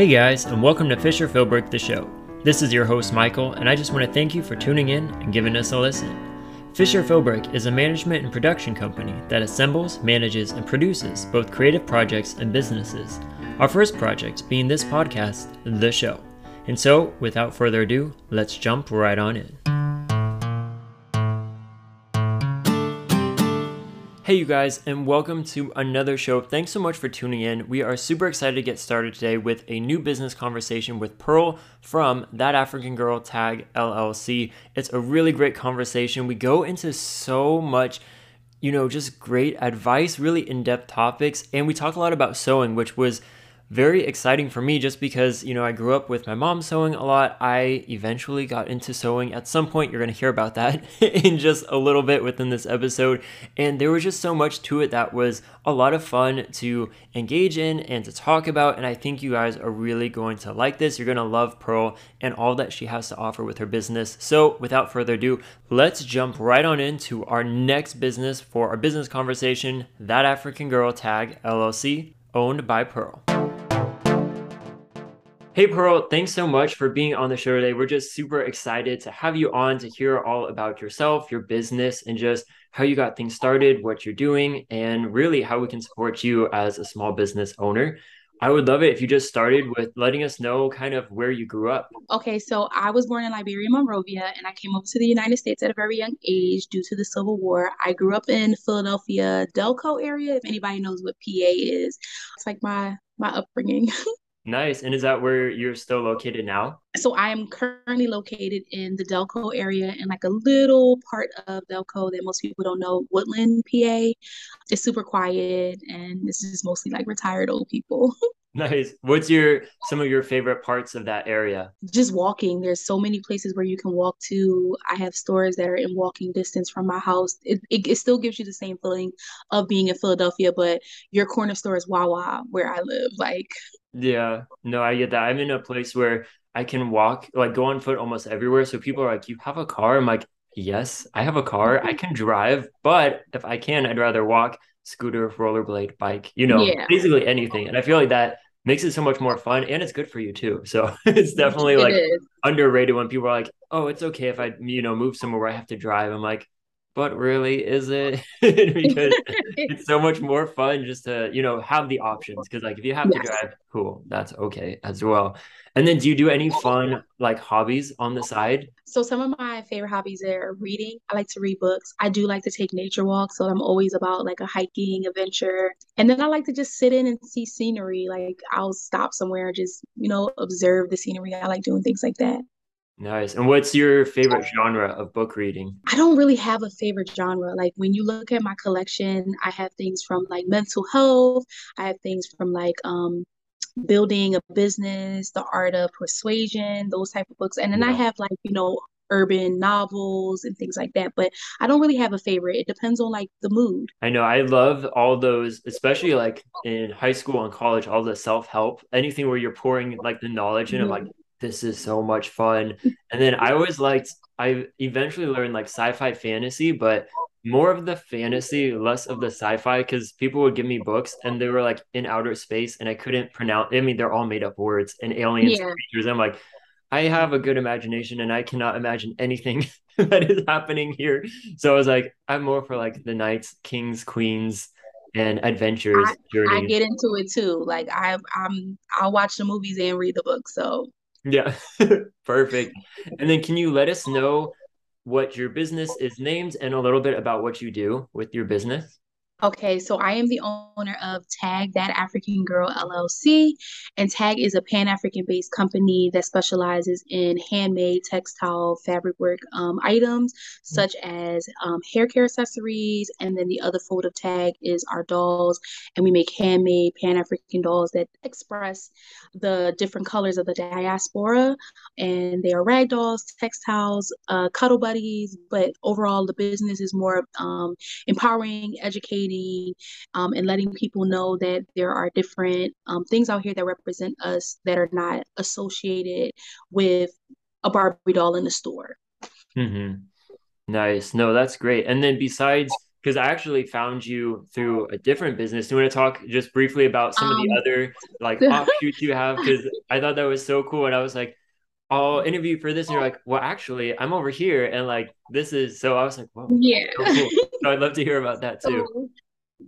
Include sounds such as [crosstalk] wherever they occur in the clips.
Hey guys, and welcome to Fisher Philbrick the Show. This is your host Michael, and I just want to thank you for tuning in and giving us a listen. Fisher Philbrick is a management and production company that assembles, manages, and produces both creative projects and businesses. Our first project being this podcast, The Show. And so, without further ado, let's jump right on in. Hey, you guys, and welcome to another show. Thanks so much for tuning in. We are super excited to get started today with a new business conversation with Pearl from That African Girl Tag LLC. It's a really great conversation. We go into so much, you know, just great advice, really in depth topics, and we talk a lot about sewing, which was very exciting for me just because, you know, I grew up with my mom sewing a lot. I eventually got into sewing at some point. You're going to hear about that [laughs] in just a little bit within this episode. And there was just so much to it that was a lot of fun to engage in and to talk about. And I think you guys are really going to like this. You're going to love Pearl and all that she has to offer with her business. So, without further ado, let's jump right on into our next business for our business conversation That African Girl Tag LLC, owned by Pearl. Hey, Pearl, thanks so much for being on the show today. We're just super excited to have you on to hear all about yourself, your business, and just how you got things started, what you're doing, and really how we can support you as a small business owner. I would love it if you just started with letting us know kind of where you grew up. Okay, so I was born in Liberia, Monrovia, and I came over to the United States at a very young age due to the Civil War. I grew up in Philadelphia, Delco area. If anybody knows what PA is, it's like my my upbringing. [laughs] Nice. And is that where you're still located now? So I am currently located in the Delco area in like a little part of Delco that most people don't know, Woodlyn, PA. It's super quiet and this is mostly like retired old people. [laughs] Nice. What's your some of your favorite parts of that area? Just walking. There's so many places where you can walk to. I have stores that are in walking distance from my house. It, it, it still gives you the same feeling of being in Philadelphia, but your corner store is Wawa where I live. Like Yeah. No, I get that. I'm in a place where I can walk, like go on foot almost everywhere. So people are like, You have a car? I'm like, Yes, I have a car. I can drive, but if I can, I'd rather walk scooter, rollerblade, bike, you know, yeah. basically anything. And I feel like that makes it so much more fun and it's good for you too. So [laughs] it's definitely it like is. underrated when people are like, oh, it's okay if I, you know, move somewhere where I have to drive. I'm like, but really, is it? [laughs] [laughs] because it's so much more [laughs] fun just to, you know, have the options. Because like if you have yes. to drive, cool, that's okay as well. And then do you do any oh, fun like hobbies on the side? So some of my favorite hobbies are reading. I like to read books. I do like to take nature walks. So I'm always about like a hiking adventure. And then I like to just sit in and see scenery. Like I'll stop somewhere, and just, you know, observe the scenery. I like doing things like that. Nice. And what's your favorite genre of book reading? I don't really have a favorite genre. Like when you look at my collection, I have things from like mental health, I have things from like um building a business, the art of persuasion, those type of books. And then. I have like, you know, urban novels and things like that. But I don't really have a favorite. It depends on like the mood. I know. I love all those, especially like in high school and college, all the self help, anything where you're pouring like the knowledge in. Mm-hmm. Like, this is so much fun. And then I always liked, I eventually learned like sci fi fantasy, but more of the fantasy, less of the sci-fi, because people would give me books and they were like in outer space and I couldn't pronounce. I mean, they're all made up words and aliens, yeah. creatures. I'm like, I have a good imagination and I cannot imagine anything [laughs] that is happening here. So I was like, I'm more for like the knights, kings, queens, and adventures. I, I get into it too. Like I, I'm, I'll watch the movies and read the book. So yeah, [laughs] perfect. And then can you let us know what your business is named and a little bit about what you do with your business. Okay, so I am the owner of Tag That African Girl LLC, and Tag is a Pan African based company that specializes in handmade textile fabric work um, items such as um, hair care accessories. And then the other fold of Tag is our dolls, and we make handmade Pan African dolls that express the different colors of the diaspora. And they are rag dolls, textiles, uh, cuddle buddies, but overall, the business is more um, empowering, educating um, and letting people know that there are different um, things out here that represent us that are not associated with a Barbie doll in the store. Mm-hmm. Nice. No, that's great. And then besides because I actually found you through a different business. Do you want to talk just briefly about some um, of the um, other like [laughs] offshoots you have? Because I thought that was so cool, and I was like, I'll interview for this, and you're like, well, actually, I'm over here, and like this is so. I was like, well, yeah. So, cool. [laughs] so I'd love to hear about that too.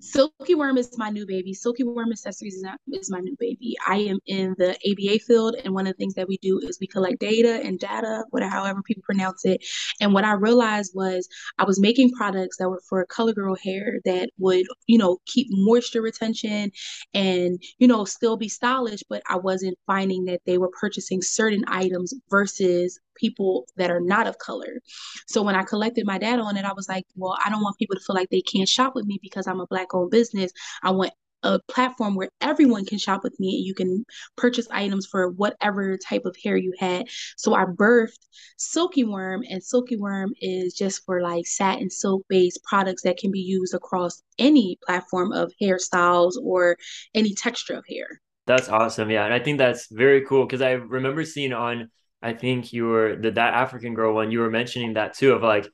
Silky Worm is my new baby. Silky Worm Accessories is, my new baby. I am in the ABA field, and one of the things that we do is we collect data and data, whatever however people pronounce it. And what I realized was I was making products that were for color girl hair that would, you know, keep moisture retention and, you know, still be stylish, but I wasn't finding that they were purchasing certain items versus people that are not of color. So when I collected my data on it, I was like, well, I don't want people to feel like they can't shop with me because I'm a black owned business. I want a platform where everyone can shop with me and you can purchase items for whatever type of hair you had. So I birthed Silky Worm, and Silky Worm is just for like satin silk based products that can be used across any platform of hairstyles or any texture of hair. That's awesome. Yeah. And I think that's very cool because I remember seeing on I think you were the that African girl one. You were mentioning that too of like,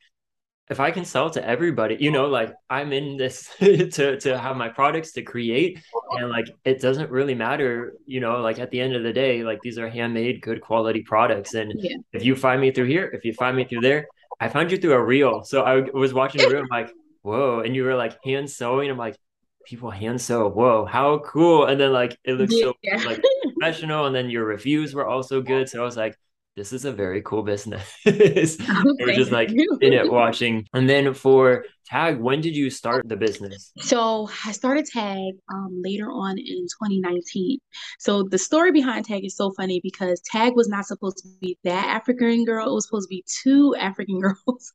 if I can sell to everybody, you know, like I'm in this [laughs] to to have my products to create, and like it doesn't really matter, you know, like at the end of the day, like these are handmade, good quality products, and yeah. if you find me through here, if you find me through there, I found you through a reel. So I was watching the reel, I'm like, whoa, and you were like hand sewing. I'm like, people hand sew. Whoa, how cool! And then like it looks yeah. so like professional, and then your reviews were also good. So I was like this is a very cool business. [laughs] We're [laughs] just like in it watching. And then for Tag, when did you start the business? So I started Tag um, later on in 2019. So the story behind Tag is so funny because Tag was not supposed to be that African girl. It was supposed to be two African [laughs] girls.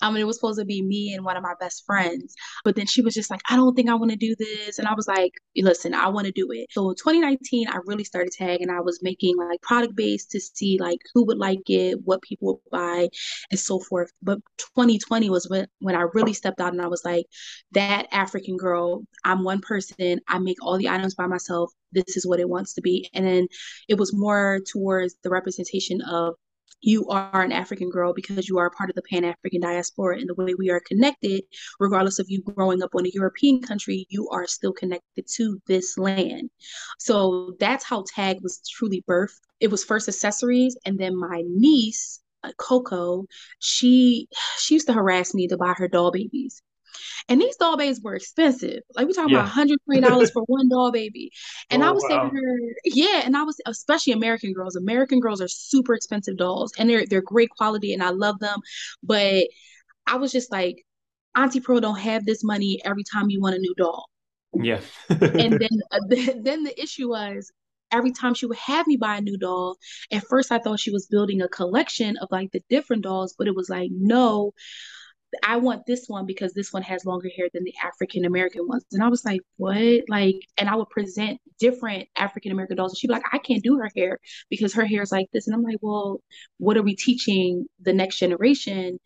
um, and it was supposed to be me and one of my best friends. But then she was just like, I don't think I want to do this. And I was like, listen, I want to do it. So in 2019, I really started Tag and I was making like product based to see like who would like it, what people would buy, and so forth. But 2020 was when, when I really stepped out and I was like, that African girl, I'm one person, I make all the items by myself. This is what it wants to be. And then it was more towards the representation of you are an African girl because you are part of the Pan African diaspora. And the way we are connected, regardless of you growing up in a European country, you are still connected to this land. So that's how TAG was truly birthed. It was first accessories, and then my niece, Coco, she she used to harass me to buy her doll babies. And these doll babies were expensive. Like we talking yeah. about $120 for one doll baby. [laughs] And oh, I was wow. saying to her, yeah, and I was especially American girls. American girls are super expensive dolls and they're they're great quality and I love them. But I was just like, Auntie Pro don't have this money every time you want a new doll. Yeah. and [laughs] then uh, [laughs] then the issue was every time she would have me buy a new doll, at first I thought she was building a collection of like the different dolls, but it was like, no, I want this one because this one has longer hair than the African American ones. And I was like, what? Like, and I would present different African American dolls. And she'd be like, I can't do her hair because her hair is like this. And I'm like, well, what are we teaching the next generation?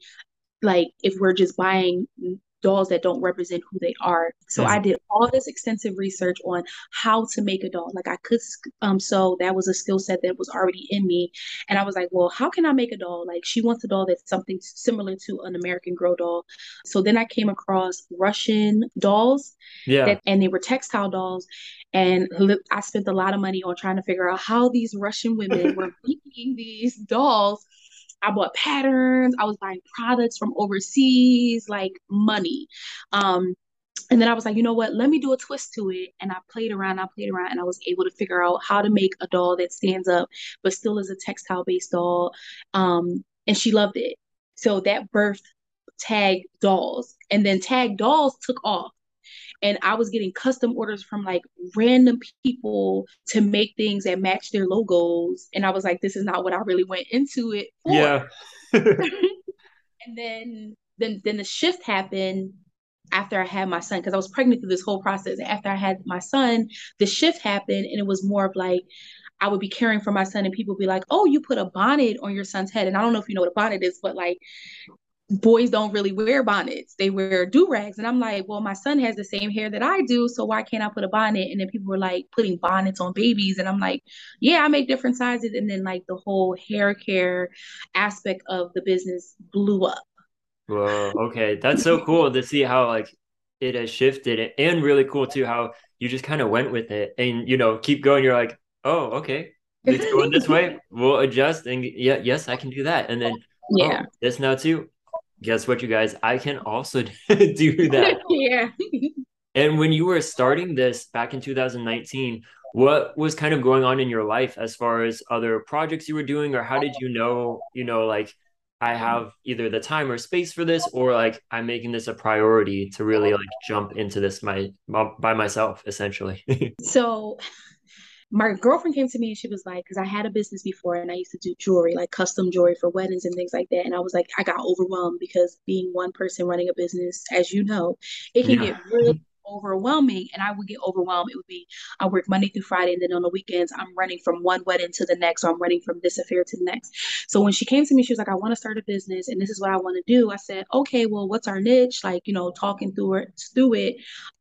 Like, if we're just buying dolls that don't represent who they are. So mm-hmm. I did all this extensive research on how to make a doll. Like I could um so that was a skill set that was already in me. And I was like, well, how can I make a doll? Like she wants a doll that's something similar to an American Girl doll. So then I came across Russian dolls. Yeah. That, and they were textile dolls. And I spent a lot of money on trying to figure out how these Russian women were [laughs] making these dolls I bought patterns. I was buying products from overseas, like money. Um, and then I was like, you know what? Let me do a twist to it. And I played around, I played around, and I was able to figure out how to make a doll that stands up, but still is a textile based doll. Um, and she loved it. So that birthed Tag Dolls. And then Tag Dolls took off and I was getting custom orders from like random people to make things that match their logos. And I was like, this is not what I really went into it for. Yeah. [laughs] [laughs] and then then then the shift happened after I had my son because I was pregnant through this whole process. After I had my son, the shift happened and it was more of like I would be caring for my son and people be like, "Oh, you put a bonnet on your son's head." And I don't know if you know what a bonnet is, but like boys don't really wear bonnets. They wear do rags. And I'm like, well, my son has the same hair that I do. So why can't I put a bonnet? And then people were like putting bonnets on babies. And I'm like, yeah, I make different sizes. And then like the whole hair care aspect of the business blew up. Whoa, okay. That's so cool to see how like it has shifted and really cool too how you just kind of went with it and you know keep going. You're like, oh, okay, it's going this way. We'll adjust and yeah, yes, I can do that. And then oh, yeah, oh, this now too. Guess what, you guys? I can also [laughs] do that. [laughs] yeah. And when you were starting this back in 2019, what was kind of going on in your life as far as other projects you were doing, or how did you know, you know, like I have either the time or space for this, or like I'm making this a priority to really like jump into this my by myself, essentially. [laughs] so my girlfriend came to me and she was like, because I had a business before and I used to do jewelry, like custom jewelry for weddings and things like that. And I was like, I got overwhelmed because being one person running a business, as you know, it can yeah. get really overwhelming and I would get overwhelmed. It would be I work Monday through Friday and then on the weekends I'm running from one wedding to the next or I'm running from this affair to the next. So when she came to me, she was like, I want to start a business and this is what I want to do. I said, okay, well, what's our niche? Like, you know, talking through it through it.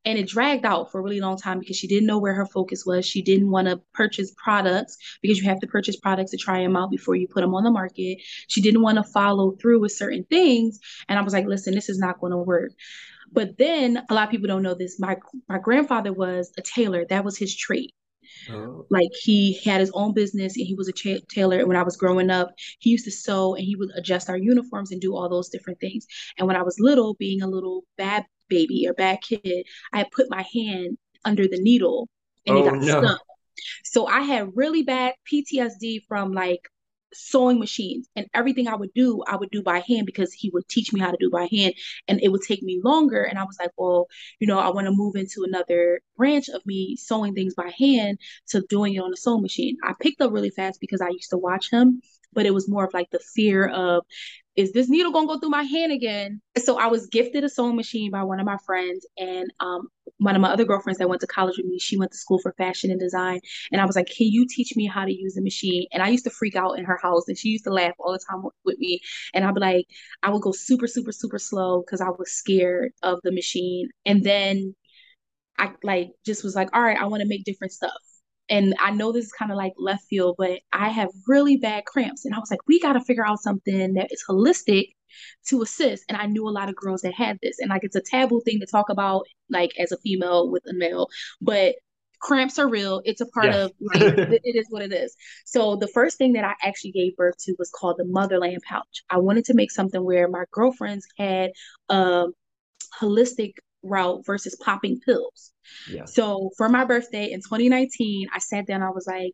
And it dragged out for a really long time because she didn't know where her focus was. She didn't want to purchase products because you have to purchase products to try them out before you put them on the market. She didn't want to follow through with certain things. And I was like, listen, this is not going to work. But then a lot of people don't know this. My my grandfather was a tailor. That was his trade. Oh. Like he had his own business and he was a cha- tailor. And when I was growing up, he used to sew and he would adjust our uniforms and do all those different things. And when I was little, being a little bad baby or bad kid, I put my hand under the needle and oh, it got no. stuck. So I had really bad PTSD from like sewing machines and everything I would do, I would do by hand because he would teach me how to do by hand and it would take me longer. And I was like, well, you know, I want to move into another branch of me sewing things by hand to doing it on a sewing machine. I picked up really fast because I used to watch him, but it was more of like the fear of is this needle gonna go through my hand again? So I was gifted a sewing machine by one of my friends, and um, one of my other girlfriends that went to college with me, she went to school for fashion and design. And I was like, Can you teach me how to use the machine? And I used to freak out in her house, and she used to laugh all the time with me. And I'd be like, I would go super, super, super slow because I was scared of the machine. And then I like just was like, All right, I want to make different stuff and I know this is kind of like left field, but I have really bad cramps. And I was like, we got to figure out something that is holistic to assist. And I knew a lot of girls that had this. And like it's a taboo thing to talk about, like as a female with a male, but cramps are real. It's a part yeah. of [laughs] like, it is what it is. So the first thing that I actually gave birth to was called the motherland pouch. I wanted to make something where my girlfriends had a holistic route versus popping pills. Yeah. So for my birthday in 2019, I sat down, I was like,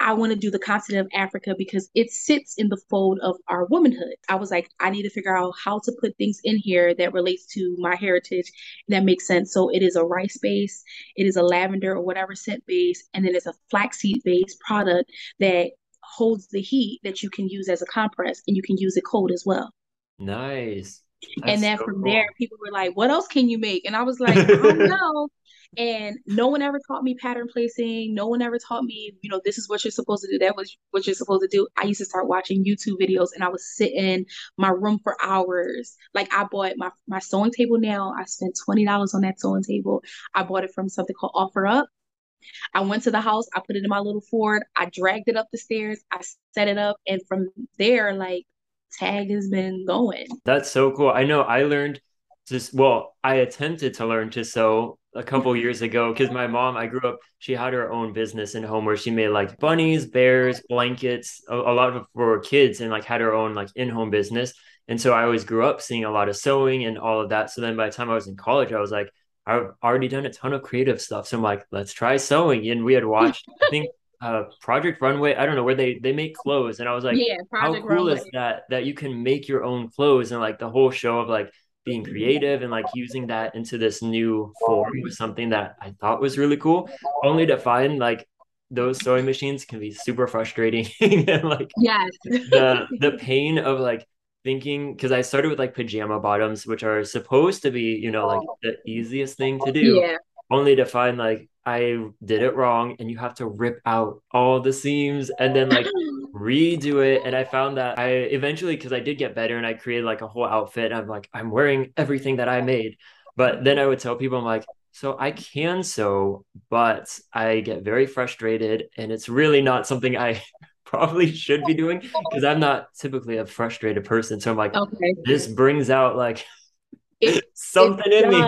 I want to do the continent of Africa because it sits in the fold of our womanhood. I was like, I need to figure out how to put things in here that relates to my heritage that makes sense. So it is a rice base, it is a lavender or whatever scent base, and then it's a flaxseed based product that holds the heat that you can use as a compress and you can use it cold as well. Nice. That's and then so from cool. there, people were like, "What else can you make?" And I was like, "I don't [laughs] know." And no one ever taught me pattern placing. No one ever taught me, you know, this is what you're supposed to do. That was what you're supposed to do. I used to start watching YouTube videos, and I was sit in my room for hours. Like I bought my my sewing table now. I spent twenty dollars on that sewing table. I bought it from something called OfferUp. I went to the house. I put it in my little Ford. I dragged it up the stairs. I set it up, and from there, like tag has been going. That's so cool. I know I learned just well, I attempted to learn to sew a couple mm-hmm. years ago because my mom, I grew up, she had her own business in home where she made like bunnies, bears, blankets, a, a lot of for kids and like had her own like in-home business. And so I always grew up seeing a lot of sewing and all of that. So then by the time I was in college, I was like, I've already done a ton of creative stuff. So I'm like, let's try sewing. And we had watched, I think uh project runway i don't know where they they make clothes and i was like yeah how cool runway. is that that you can make your own clothes and like the whole show of like being creative and like using that into this new form was something that i thought was really cool only to find like those sewing machines can be super frustrating [laughs] and like yes the [laughs] the pain of like thinking because i started with like pajama bottoms which are supposed to be you know like the easiest thing to do yeah. only to find like I did it wrong and you have to rip out all the seams and then like [clears throat] redo it. And I found that I eventually, because I did get better and I created like a whole outfit. I'm like, I'm wearing everything that I made. But then I would tell people, I'm like, so I can sew, but I get very frustrated and it's really not something I [laughs] probably should be doing because I'm not typically a frustrated person. So I'm like, Okay. this brings out like It- [laughs] something it in me.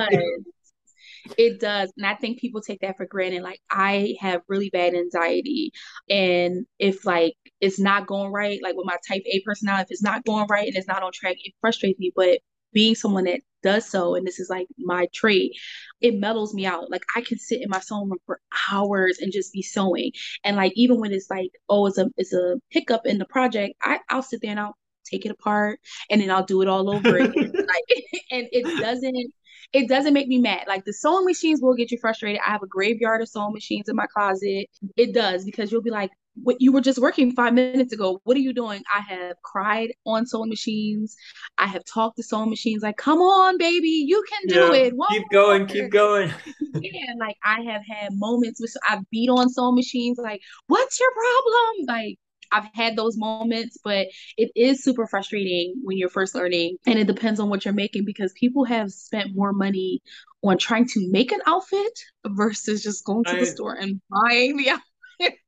It does. And I think people take that for granted. Like I have really bad anxiety. And if like it's not going right, like with my type A personality, if it's not going right and it's not on track, it frustrates me. But being someone that does so, and this is like my trait, it mellows me out. Like I can sit in my sewing room for hours and just be sewing. And like even when it's like, oh, it's a it's a hiccup in the project, I, I'll sit there and I'll take it apart and then I'll do it all over [laughs] again. like [laughs] and it doesn't it doesn't make me mad. Like the sewing machines will get you frustrated. I have a graveyard of sewing machines in my closet. It does because you'll be like, what you were just working five minutes ago. What are you doing? I have cried on sewing machines. I have talked to sewing machines like, come on, baby, you can do Yeah, it. One keep more." going, keep going. [laughs] Yeah, like I have had moments with I beat on sewing machines like, what's your problem? Like I've had those moments, but it is super frustrating when you're first learning and it depends on what you're making because people have spent more money on trying to make an outfit versus just going to I- the store and buying the [laughs] outfit.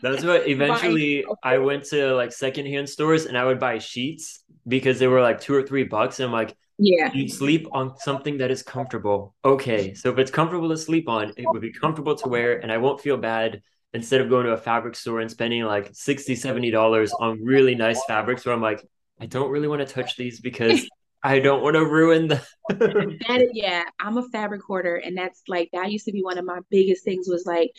That's what eventually. I went to like secondhand stores and I would buy sheets because they were like two or three bucks. And I'm like, Yeah. you sleep on something that is comfortable. Okay. So if it's comfortable to sleep on, it would be comfortable to wear and I won't feel bad instead of going to a fabric store and spending like 60 $70 on really nice fabrics where I'm like, I don't really want to touch these because [laughs] I don't want to ruin the yeah, I'm a fabric hoarder, and that's like that used to be one of my biggest things was like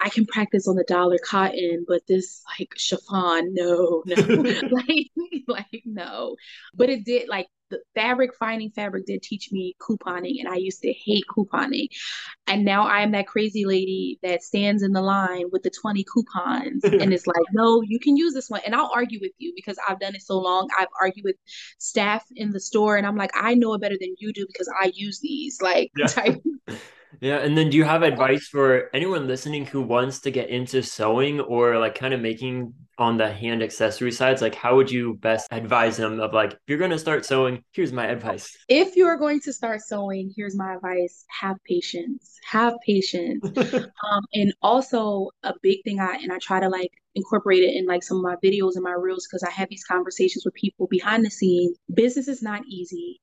I can practice on the dollar cotton, but this like chiffon, no, no, [laughs] [laughs] like like no. But it did like the fabric finding fabric did teach me couponing, and I used to hate couponing. And now I am that crazy lady that stands in the line with the 20 coupons [laughs] and it's like, no, you can use this one. And I'll argue with you because I've done it so long. I've argued with staff in the store and I'm like, I know it better than you do because I use these. Like Yeah. type Yeah, and then do you have advice for anyone listening who wants to get into sewing or like kind of making on the hand accessory sides? Like, how would you best advise them of like, if you're going to start sewing, here's my advice. if you're going to start sewing, here's my advice. Have patience. Have patience. [laughs] Um, and also a big thing I and I try to like incorporate it in like some of my videos and my reels because I have these conversations with people behind the scenes. Business is not easy.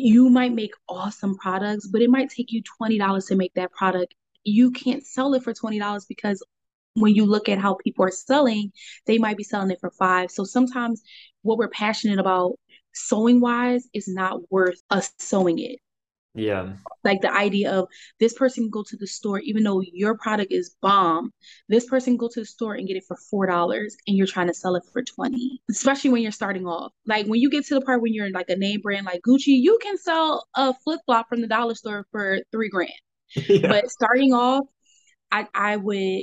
You might make awesome products, but it might take you $20 to make that product. You can't sell it for $20 because when you look at how people are selling, they might be selling it for five. So sometimes what we're passionate about sewing wise is not worth us sewing it Yeah. like the idea of this person go to the store even though your product is bomb this person go to the store and get it for four dollars and you're trying to sell it for 20 especially when you're starting off like when you get to the part when you're in like a name brand like gucci you can sell a flip-flop from the dollar store for three grand [laughs] Yeah. but starting off i i would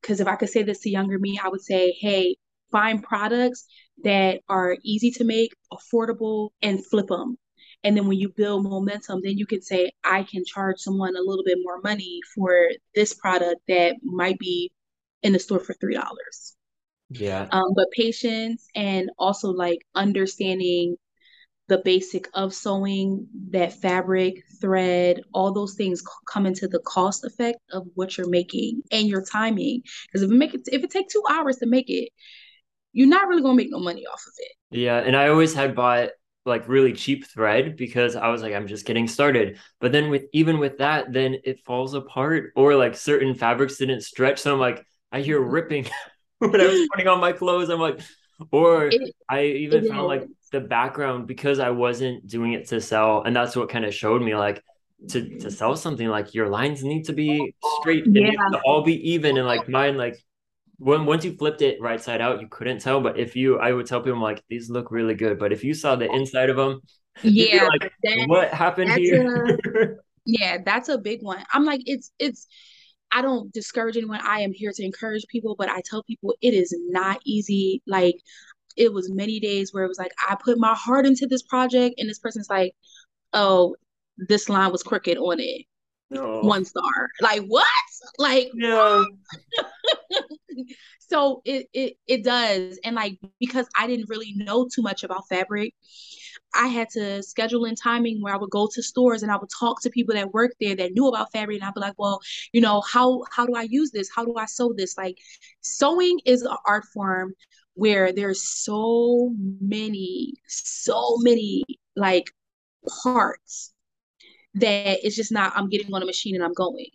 because if i could say this to younger me i would say hey find products that are easy to make affordable and flip them and then when you build momentum then you can say i can charge someone a little bit more money for this product that might be in the store for three dollars Yeah. um, but patience and also like understanding the basic of sewing that fabric thread all those things come into the cost effect of what you're making and your timing because if it make it if it takes two hours to make it you're not really gonna make no money off of it Yeah. And I always had bought like really cheap thread because I was like, I'm just getting started. But then with even with that, then it falls apart or like certain fabrics didn't stretch. So I'm like, I hear mm-hmm. ripping [laughs] when I was putting on my clothes. I'm like, or It- I even found like the background because I wasn't doing it to sell. And that's what kind of showed me like to to mm-hmm. sell something like your lines need to be straight and they Yeah. have to all be even. And like mine, like when once you flipped it right side out, you couldn't tell. But if you, I would tell people I'm like these look really good. But if you saw the inside of them, you'd be yeah like, that what happened here? [laughs] Yeah, that's a big one. I'm like, it's it's I don't discourage anyone. I am here to encourage people, but I tell people it is not easy. Like it was many days where it was like I put my heart into this project and this person's like, "Oh, this line was crooked on it. No. One star." Like, what? Like Yeah. [laughs] so it it it does and like because I didn't really know too much about fabric I had to schedule in timing where I would go to stores and I would talk to people that worked there that knew about fabric. And I'd be like, well, you know, how how do I use this? How do I sew this? Like sewing is an art form where there's so many, so many like parts that it's just not I'm getting on a machine and I'm going.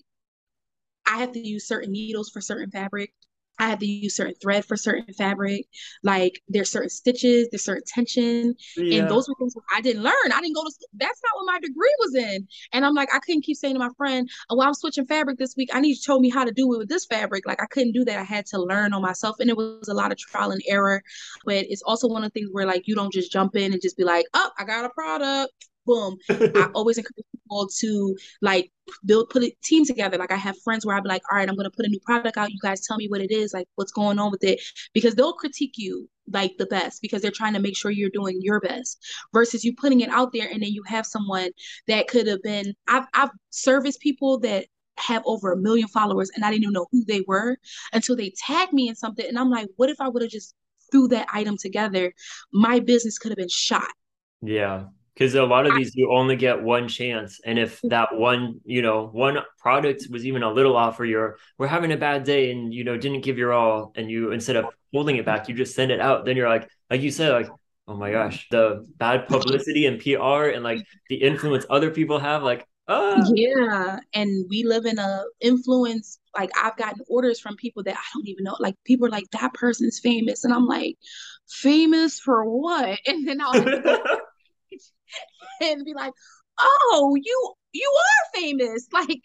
I have to use certain needles for certain fabric. I have to use certain thread for certain fabric. Like there's certain stitches, there's certain tension. Yeah. And those were things I didn't learn. I didn't go to school. That's not what my degree was in. And I'm like, I couldn't keep saying to my friend, oh, well, I'm switching fabric this week. I need you to tell me how to do it with this fabric. Like I couldn't do that. I had to learn on myself. And it was a lot of trial and error. But it's also one of the things where like you don't just jump in and just be like, oh, I got a product boom. I [laughs] always encourage people to like build put a team together. Like I have friends where I'll be like, all right, I'm gonna put a new product out. You guys tell me what it is, like what's going on with it. Because they'll critique you like the best because they're trying to make sure you're doing your best versus you putting it out there and then you have someone that could have been I've I've serviced people that have over a million followers and I didn't even know who they were until they tagged me in something and I'm like, what if I would have just threw that item together? My business could have been shot. Yeah because a lot of these you only get one chance and if that one you know one product was even a little off or you're we're having a bad day and you know didn't give your all and you instead of holding it back you just send it out then you're like like you said like oh my gosh the bad publicity and pr and like the influence other people have like uh. yeah and we live in a influence like i've gotten orders from people that i don't even know like people are like that person's famous and i'm like famous for what [laughs] and then i'll [laughs] [laughs] [laughs] and be like, "Oh, you you are famous!" [laughs] Like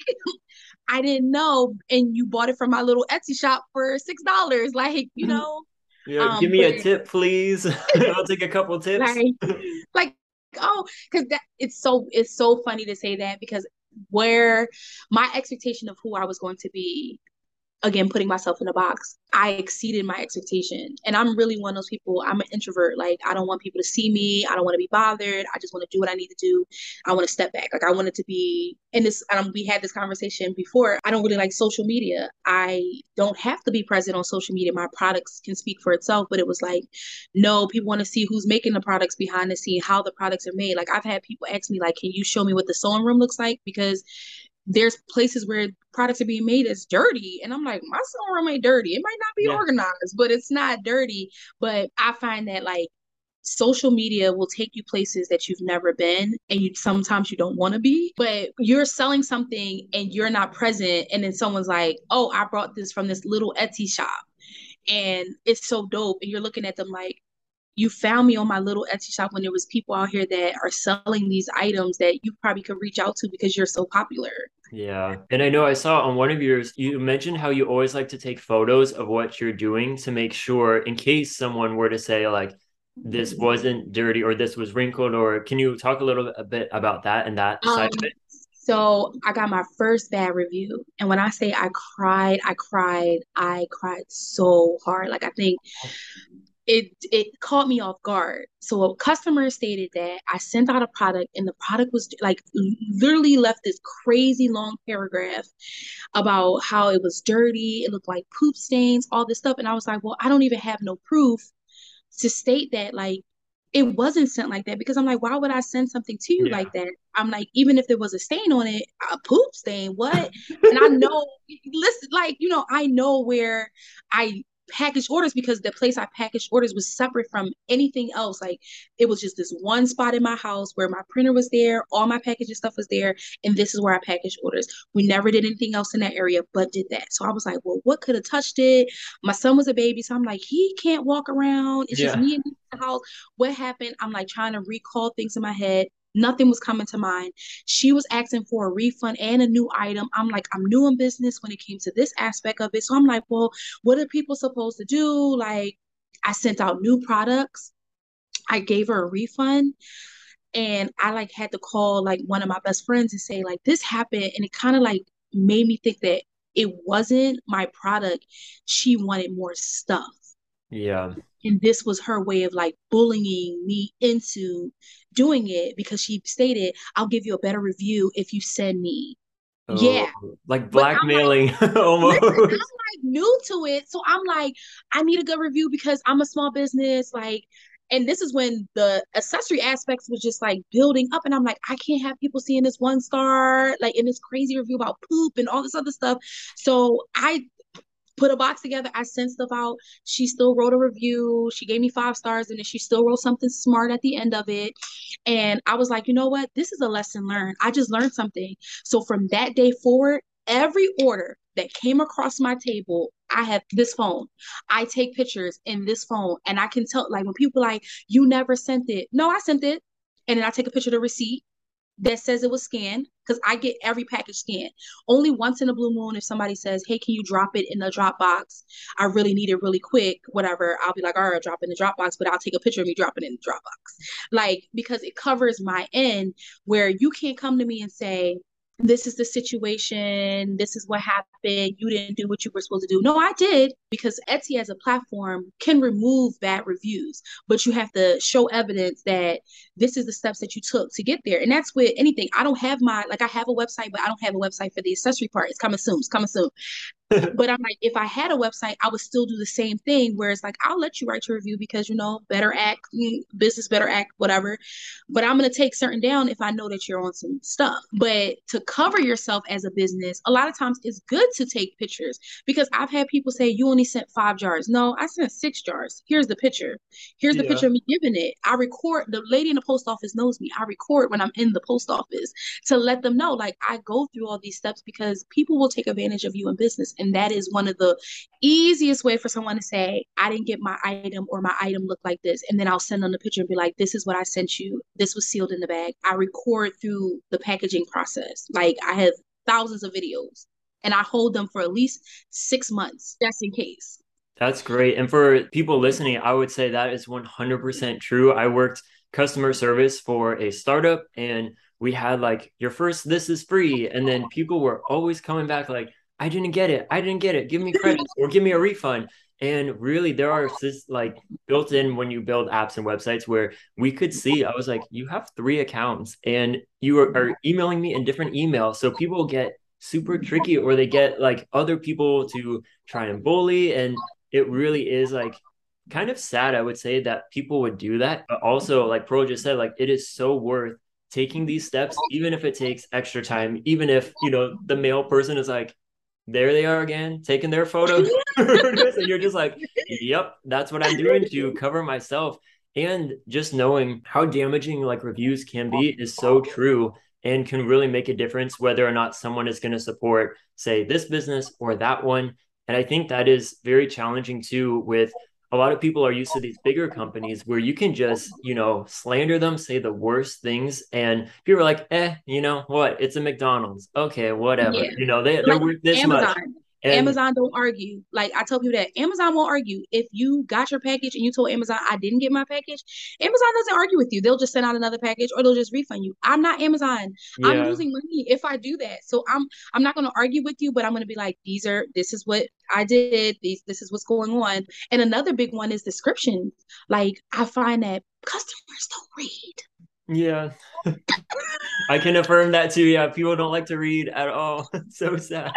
I didn't know, and you bought it from my little Etsy shop for six dollars. Like you mm-hmm. know, yeah. Um, give me a tip, please. [laughs] I'll take a couple tips. Like, like oh, because that it's so it's so funny to say that because where my expectation of who I was going to be again putting myself in a box i exceeded my expectation. And i'm really one of those people i'm an introvert. Like i don't want people to see me. I don't want to be bothered. I just want to do what i need to do. I want to step back. Like i wanted to be in this um, we had this conversation before i don't really like social media. I don't have to be present on social media. My products can speak for itself but it was like no people want to see who's making the products behind the scene how the products are made. Like i've had people ask me like can you show me what the sewing room looks like? Because there's places where products are being made as dirty. And i'm like my sewing room ain't dirty. It might not be yeah. organized but it's not dirty. But i find that like social media will take you places that you've never been and you sometimes you don't want to be. But you're selling something and you're not present. And then someone's like oh i brought this from this little etsy shop. And it's so dope. And you're looking at them like you found me on my little Etsy shop when there was people out here that are selling these items that you probably could reach out to because you're so popular. Yeah. And I know I saw on one of yours, you mentioned how you always like to take photos of what you're doing to make sure, in case someone were to say, like, this wasn't dirty or this was wrinkled, or can you talk a little bit about that and that um, side of it? So I got my first bad review. And when I say I cried, I cried, I cried so hard. Like, I think it it caught me off guard. So a customer stated that I sent out a product and the product was like literally left this crazy long paragraph about how it was dirty, it looked like poop stains, all this stuff. And I was like, well, I don't even have no proof to state that like it wasn't sent like that because I'm like, why would I send something to you yeah. like that? I'm like, even if there was a stain on it, a poop stain, what? [laughs] and I know, listen, like, you know, I know where I package orders because the place I packaged orders was separate from anything else. Like it was just this one spot in my house where my printer was there, all my packaging stuff was there, and this is where I packaged orders. We never did anything else in that area but did that. So I was like, well, what could have touched it? My son was a baby, so I'm like, he can't walk around. It's yeah. just me in the house. What happened? I'm like trying to recall things in my head. Nothing was coming to mind. She was asking for a refund and a new item. I'm like, I'm new in business when it came to this aspect of it. So I'm like, well, what are people supposed to do? Like, I sent out new products. I gave her a refund. And I like had to call like one of my best friends and say, like, this happened. And it kind of like made me think that it wasn't my product. She wanted more stuff. Yeah. And this was her way of like bullying me into doing it because she stated, I'll give you a better review if you send me. Oh, yeah. Like blackmailing like, [laughs] almost. Listen, I'm like new to it. So I'm like, I need a good review because I'm a small business. Like, and this is when the accessory aspects was just like building up and i'm like i can't have people seeing this one star like in this crazy review about poop and all this other stuff so i put a box together i sent stuff out. She still wrote a review. She gave me five stars and then she still wrote something smart at the end of it. And i was like you know what? This is a lesson learned. I just learned something. So from that day forward every order that came across my table I have this phone. I take pictures in this phone and I can tell like when people like you never sent it. No, I sent it. And then I take a picture of the receipt that says it was scanned because I get every package scanned. Only once in a blue moon, if somebody says, Hey, can you drop it in the Dropbox? I really need it really quick, whatever. I'll be like, All right, drop in the Dropbox, but I'll take a picture of me dropping in the Dropbox. Like, because it covers my end where you can't come to me and say, this is the situation, this is what happened, you didn't do what you were supposed to do. No, I did because Etsy as a platform can remove bad reviews, but you have to show evidence that this is the steps that you took to get there. And that's with anything. I don't have my like I have a website, but I don't have a website for the accessory part. It's coming soon. It's coming soon. [laughs] but I'm like, if I had a website, I would still do the same thing. Where it's like, I'll let you write your review because you know, better act, mm, business better act, whatever. But I'm gonna take certain down if I know that you're on some stuff. But to cover yourself as a business, a lot of times it's good to take pictures because I've had people say you only sent five jars. No, I sent six jars. Here's the picture. Here's the yeah. picture of me giving it. I record. The lady in the post office knows me. I record when I'm in the post office to let them know, like I go through all these steps because people will take advantage of you in business and that is one of the easiest way for someone to say, I didn't get my item or my item looked like this. And then I'll send them the picture and be like, this is what I sent you. This was sealed in the bag. I record through the packaging process. Like I have thousands of videos and I hold them for at least six months just in case. That's great. And for people listening, I would say that is 100% true. I worked customer service for a startup and we had like your first this is free and then people were always coming back like I didn't get it. I didn't get it. Give me credits [laughs] or give me a refund. And really, there are like built in when you build apps and websites where we could see. I was like, you have three accounts and you are, are emailing me in different emails. So people get super tricky or they get like other people to try and bully. And it really is like kind of sad, I would say, that people would do that. But also, like Pro just said, like it is so worth taking these steps, even if it takes extra time, even if, you know, the male person is like, there they are again taking their photos. [laughs] [laughs] And you're just like [laughs] yep that's what i'm doing to cover myself. And just knowing how damaging like reviews can be is so true and can really make a difference whether or not someone is going to support say this business or that one. And i think that is very challenging too with a lot of people are used to these bigger companies where you can just, you know, slander them, say the worst things, and people are like, eh, you know what? It's a McDonald's. Okay, whatever. Yeah. You know, they, they're worth this Amazon. much. And Amazon don't argue. Like I tell people that Amazon won't argue. If you got your package and you told Amazon I didn't get my package, Amazon doesn't argue with you. They'll just send out another package or they'll just refund you. I'm not Amazon. Yeah. I'm losing money if I do that. So I'm I'm not gonna argue with you, but I'm gonna be like, these are this is what I did, these this is what's going on. And another big one is descriptions. Like I find that customers don't read. Yeah. [laughs] I can affirm that too. Yeah, people don't like to read at all. [laughs] so sad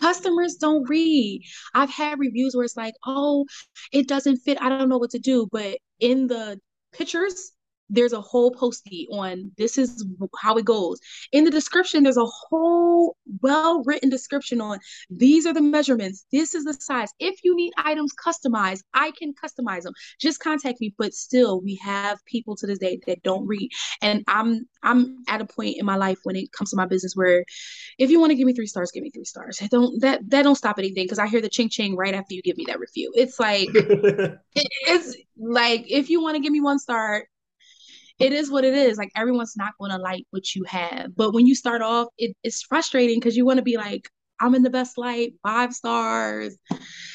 customers don't read. I've had reviews where it's like, oh, it doesn't fit. I don't know what to do. But in the pictures, there's a whole postie on this is how it goes. In the description, there's a whole well written description on these are the measurements, this is the size. If you need items customized, I can customize them. Just contact me. But still, we have people to this day that don't read. And I'm I'm at a point in my life when it comes to my business where if you want to give me three stars, give me three stars. I don't that that don't stop anything because I hear the ching ching right after you give me that review. It's like [laughs] it, it's like if you want to give me one star, it is what it is. Like everyone's not going to like what you have. But when you start off, it, it's frustrating because you want to be like, I'm in the best light, five stars.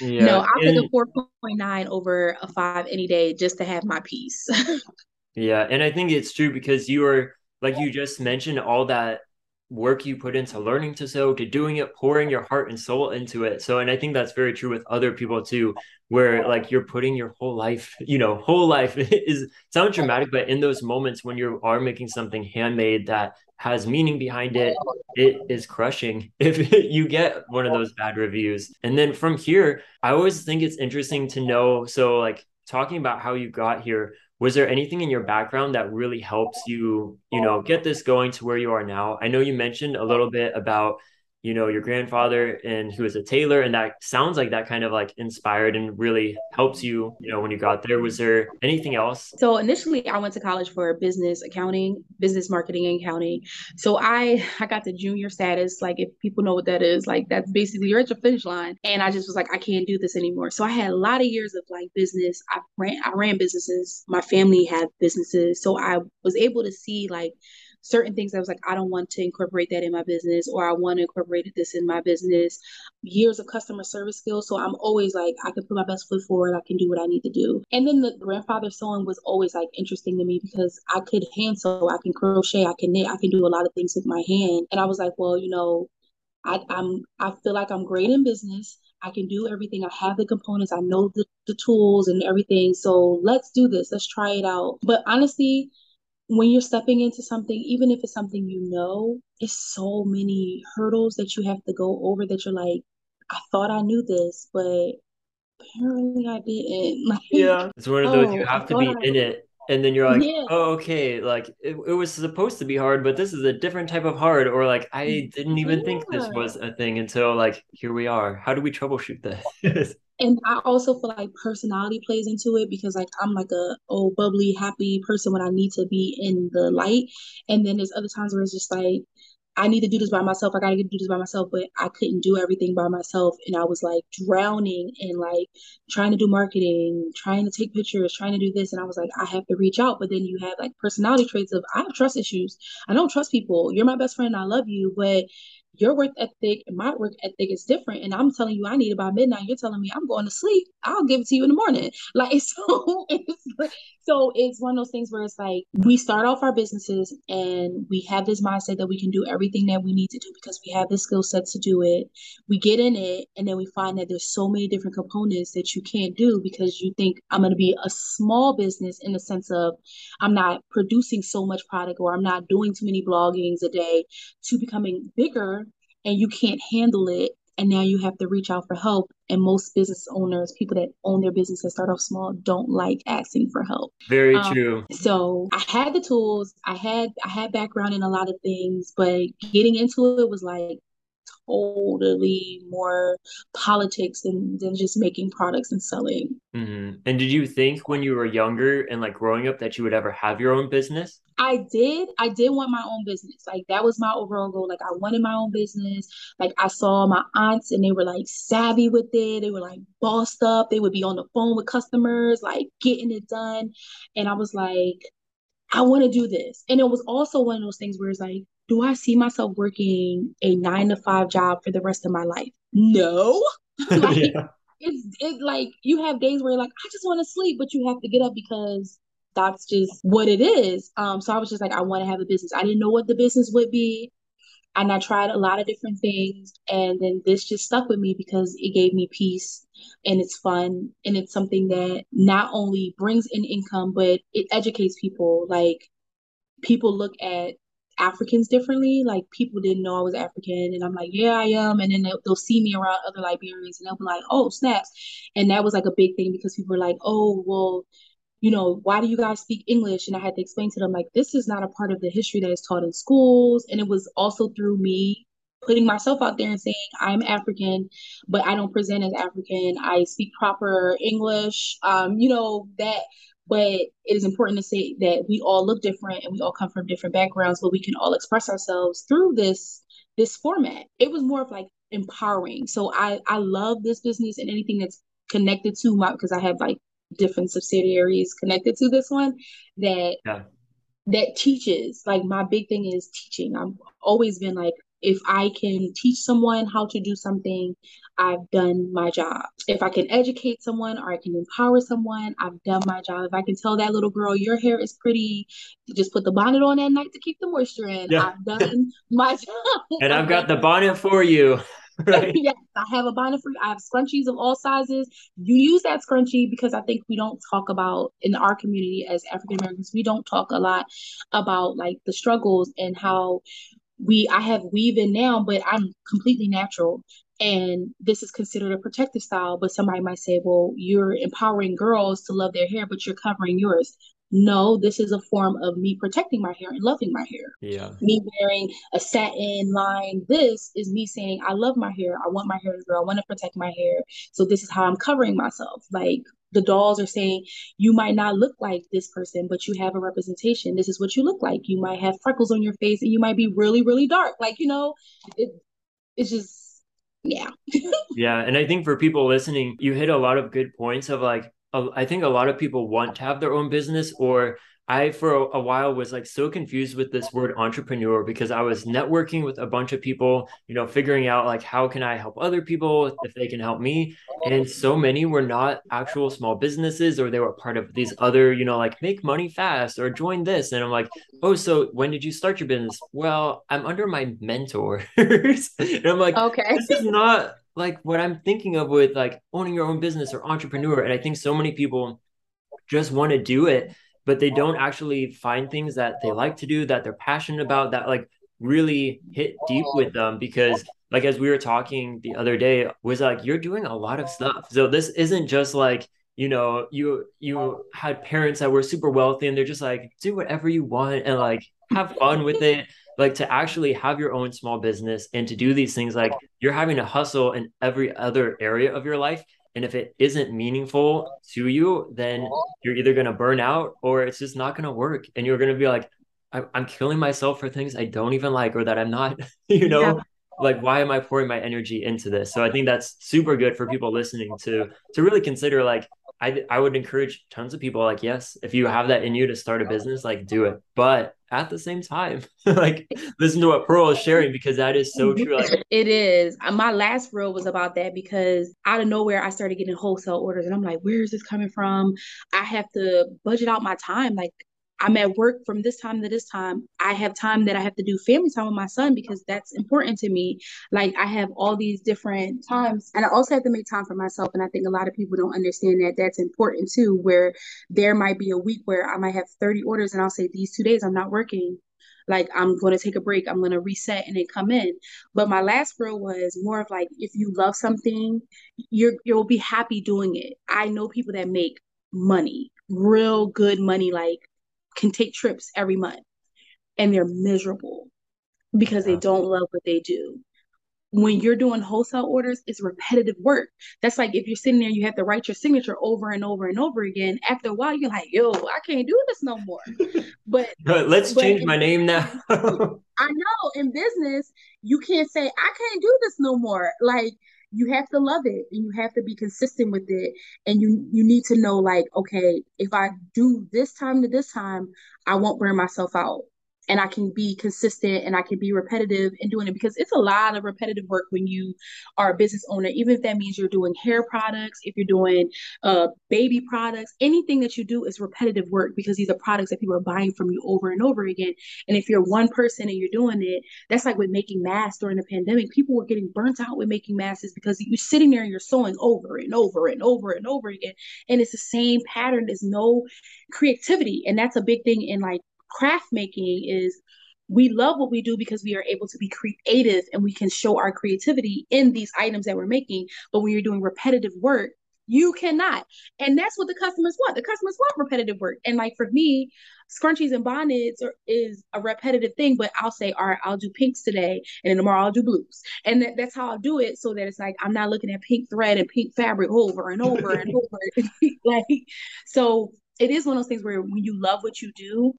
Yeah, no, I'll take a 4.9 over a five any day just to have my peace. [laughs] yeah. And I think it's true because you are, like you just mentioned, all that work you put into learning to sew to doing it pouring your heart and soul into it. So and i think that's very true with other people too where like you're putting your whole life you know whole life [laughs] is sounds dramatic but in those moments when you are making something handmade that has meaning behind it oh. it is crushing [laughs] if you get one of those bad reviews. And then from here i always think it's interesting to know so like talking about how you got here, was there anything in your background that really helps you, you know, get this going to where you are now? I know you mentioned a little bit about you know your grandfather and he was a tailor and that sounds like that kind of like inspired and really helps you you know when you got there. Was there anything else? So initially i went to college for business accounting business marketing and accounting. So i i got the junior status like if people know what that is like that's basically you're at your finish line. And i just was like i can't do this anymore. So i had a lot of years of like business. I ran i ran businesses. My family had businesses. So i was able to see like certain things I was like, I don't want to incorporate that in my business, or I want to incorporate this in my business. Years of customer service skills. So I'm always like, I can put my best foot forward. I can do what I need to do. And then the grandfather sewing was always like interesting to me because I could hand sew, I can crochet, I can knit, I can do a lot of things with my hand. And I was like, well, you know, I, I'm I feel like I'm great in business. I can do everything. I have the components. I know the, the tools and everything. So let's do this. Let's try it out. But honestly, when you're stepping into something, even if it's something you know, it's so many hurdles that you have to go over that you're like, I thought I knew this, but apparently I didn't. [laughs] Like, yeah, it's one of those oh, you have to be I... in it, and then you're like, yeah. oh, okay, like it, it was supposed to be hard, but this is a different type of hard, or like I didn't even yeah. think this was a thing until like here we are. How do we troubleshoot this? [laughs] and I also feel like personality plays into it because like I'm like a oh bubbly happy person when I need to be in the light, and then there's other times where it's just like I need to do this by myself. I got to do this by myself, but I couldn't do everything by myself, and I was like drowning in like trying to do marketing, trying to take pictures, trying to do this, and I was like I have to reach out. But then you have like personality traits of I have trust issues. I don't trust people. You're my best friend. I love you, but your work ethic and my work ethic is different. And I'm telling you, I need it by midnight. You're telling me I'm going to sleep. I'll give it to you in the morning. [laughs] Like so, it's, so it's one of those things where it's like we start off our businesses and we have this mindset that we can do everything that we need to do because we have the skill sets to do it. We get in it, and then we find that there's so many different components that you can't do because you think I'm going to be a small business in the sense of I'm not producing so much product or I'm not doing too many bloggings a day to becoming bigger and you can't handle it and now you have to reach out for help. And most business owners people that own their business and start off small don't like asking for help. Very um, true. so i had the tools i had i had background in a lot of things but getting into it was like totally more politics than, than just making products and selling. Mm-hmm. And did you think when you were younger and like growing up that you would ever have your own business? I did. I did want my own business. Like that was my overall goal. Like I wanted my own business. Like I saw my aunts and they were like savvy with it. They were like bossed up. They would be on the phone with customers, like getting it done. And I was like, I want to do this. And it was also one of those things where it's like, do I see myself working a nine to five job for the rest of my life? No. [laughs] like, yeah. It's it like you have days where you're like, I just want to sleep, but you have to get up because that's just what it is. Um, so I was just like, I want to have a business. I didn't know what the business would be. And I tried a lot of different things. And then this just stuck with me because it gave me peace and it's fun. And it's something that not only brings in income, but it educates people. Like people look at Africans differently. Like people didn't know I was African, and I'm like, yeah, I am. And then they'll, they'll, see me around other Liberians, and they'll be like, oh, snaps. And that was like a big thing because people were like, oh, well, you know, why do you guys speak English? And I had to explain to them like, this is not a part of the history that is taught in schools. And it was also through me putting myself out there and saying I'm African, but I don't present as African. I speak proper English. Um, you know that but it is important to say that we all look different and we all come from different backgrounds but we can all express ourselves through this this format. It was more of like empowering. So i i love this business and anything that's connected to my because i have like different subsidiaries connected to this one that yeah. that teaches. Like my big thing is teaching. I've always been like if I can teach someone how to do something, I've done my job. If I can educate someone or I can empower someone, I've done my job. If I can tell that little girl, your hair is pretty, just put the bonnet on at night to keep the moisture in, yeah. I've done [laughs] my job. And I've got the bonnet for you. [laughs] [laughs] Right. yes, I have a bonnet for you. I have scrunchies of all sizes. You use that scrunchie because I think we don't talk about in our community as African Americans, we don't talk a lot about like the struggles and how we I have weave in now, but I'm completely natural. and this is considered a protective style but somebody might say well you're empowering girls to love their hair but you're covering yours no this is a form of me protecting my hair and loving my hair. Yeah. Me wearing a satin line. This is me saying i love my hair. I want my hair to grow. I want to protect my hair. So this is how i'm covering myself. Like the dolls are saying you might not look like this person but you have a representation. This is what you look like. You might have freckles on your face and you might be really really dark. Like you know it, it's just yeah. [laughs] Yeah and i think for people listening you hit a lot of good points of like I think a lot of people want to have their own business or I for a, a, while was like so confused with this word entrepreneur because I was networking with a bunch of people, you know, figuring out like how can I help other people if they can help me. And so many were not actual small businesses or they were part of these other, you know, like make money fast or join this. And I'm like, oh, so when did you start your business? Well, I'm under my mentors. [laughs] and I'm like, okay, this is not like what I'm thinking of with like owning your own business or entrepreneur. And I think so many people just want to do it but they don't actually find things that they like to do that they're passionate about that like really hit deep with them because like as we were talking the other day was like you're doing a lot of stuff so this isn't just like you know you you had parents that were super wealthy and they're just like do whatever you want and like have fun with it like to actually have your own small business and to do these things like you're having to hustle in every other area of your life and if it isn't meaningful to you, then you're either going to burn out or it's just not going to work. And you're going to be like, I'm killing myself for things I don't even like or that I'm not, [laughs] you know, yeah. like why am I pouring my energy into this? So I think that's super good for people listening to to really consider like I I would encourage tons of people like yes, if you have that in you to start a business, like do it. But at the same time, [laughs] like listen to what Pearl is sharing because that is so true. Like [laughs] it is. My last reel was about that because out of nowhere I started getting wholesale orders and I'm like, where is this coming from? I have to budget out my time. Like I'm at work from this time to this time. I have time that I have to do family time with my son because that's important to me. Like I have all these different times and I also have to make time for myself. And I think a lot of people don't understand that that's important too, where there might be a week where I might have 30 orders and I'll say these two days I'm not working. Like I'm going to take a break. I'm going to reset and then come in. But my last reel was more of like, if you love something, you're, you'll be happy doing it. I know people that make money, real good money, like can take trips every month and they're miserable because they don't love what they do. When you're doing wholesale orders, it's repetitive work. That's like if you're sitting there, you have to write your signature over and over and over again. After a while, you're like, yo, I can't do this no more. [laughs] But but let's but change my name now. [laughs] I know in business, you can't say, I can't do this no more. Like you have to love it and you have to be consistent with it. And you you need to know like okay if i do this time to this time i won't burn myself out and I can be consistent and I can be repetitive in doing it because it's a lot of repetitive work when you are a business owner, even if that means you're doing hair products, if you're doing uh, baby products, anything that you do is repetitive work because these are products that people are buying from you over and over again. And if you're one person and you're doing it, that's like with making masks during the pandemic. People were getting burnt out with making masks because you're sitting there and you're sewing over and over and over and over again. And it's the same pattern. There's no creativity. And that's a big thing in like craft making is we love what we do because we are able to be creative and we can show our creativity in these items that we're making. But when you're doing repetitive work, you cannot. And that's what the customers want. The customers want repetitive work. And like for me, scrunchies and bonnets are, is a repetitive thing, but I'll say, all right, I'll do pinks today, and then tomorrow I'll do blues. And that, that's how I'll do it so that it's like I'm not looking at pink thread and pink fabric over and over and [laughs] over. [laughs] like, so it is one of those things where when you love what you do,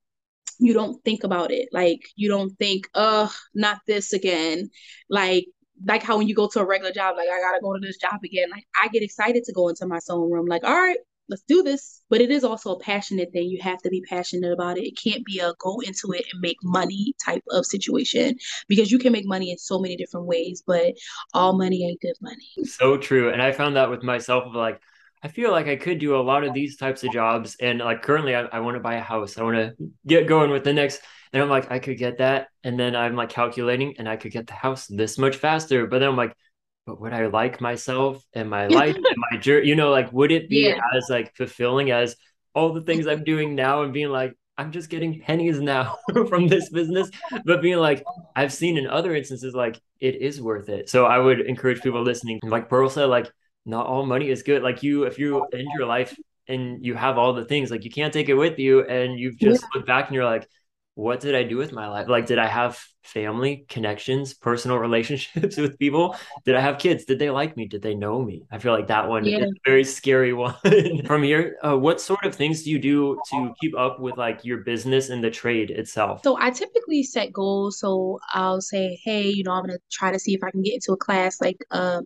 you don't think about it. Like you don't think, uh, not this again. Like like how when you go to a regular job, like I gotta go to this job again. Like I get excited to go into my sewing room, like, all right, let's do this. But it is also a passionate thing. You have to be passionate about it. It can't be a go into it and make money type of situation because you can make money in so many different ways, but all money ain't good money. So true. And I found that with myself of like I feel like I could do a lot of these types of jobs. And like currently, I, I want to buy a house. I want to get going with the next. And I'm like, I could get that. And then I'm like calculating and I could get the house this much faster. But then I'm like, but would I like myself and my [laughs] life and my journey? You know, like, would it be yeah. as like fulfilling as all the things I'm doing now and being like, I'm just getting pennies now [laughs] from this business. But being like, I've seen in other instances, like it is worth it. So I would encourage people listening, like Pearl said, like not all money is good. Like you, if you end your life and you have all the things, like you can't take it with you, and you've just yeah. looked back and you're like, what did I do with my life? Like, did I have family connections, personal [laughs] relationships with people? Did I have kids? Did they like me? Did they know me? I feel like that one yeah. is a very scary [laughs] one. From here, uh, what sort of things do you do to keep up with like your business and the trade itself? So I typically set goals. So I'll say, hey, you know, I'm gonna try to see if I can get into a class like uh,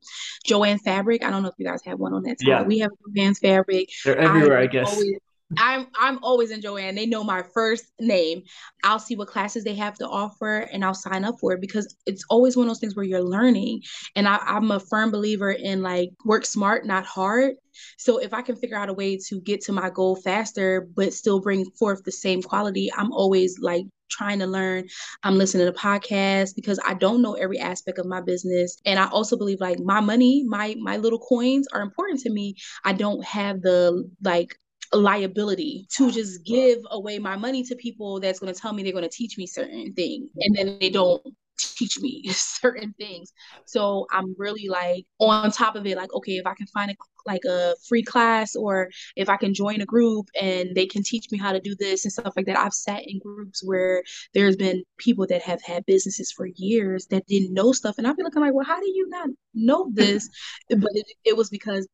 Joann Fabric. I don't know if you guys have one on that. Side. Yeah, we have Joann's Fabric. They're everywhere, I, I guess. Always, I'm I'm always in Joann. They know my first name. I'll see what classes they have to offer and I'll sign up for it because it's always one of those things where you're learning. And I, I'm a firm believer in like work smart, not hard. So if I can figure out a way to get to my goal faster, but still bring forth the same quality, I'm always like trying to learn. I'm listening to podcasts because I don't know every aspect of my business. And I also believe like my money, my my little coins are important to me. I don't have the like liability to just give away my money to people that's going to tell me they're going to teach me certain things and then they don't teach me [laughs] certain things so i'm really like on top of it like okay if i can find a like a free class or if i can join a group and they can teach me how to do this and stuff like that i've sat in groups where there's been people that have had businesses for years that didn't know stuff and i've been looking like well how do you not know [laughs] this but it, it was because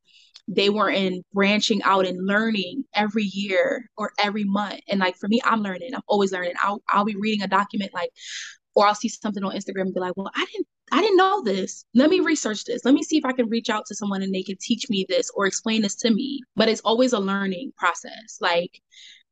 they weren't branching out and learning every year or every month. And like for me, I'm learning. I'm always learning. I'll I'll be reading a document like, or I'll see something on Instagram and be like, well, I didn't I didn't know this. Let me research this. Let me see if I can reach out to someone and they can teach me this or explain this to me. But it's always a learning process. Like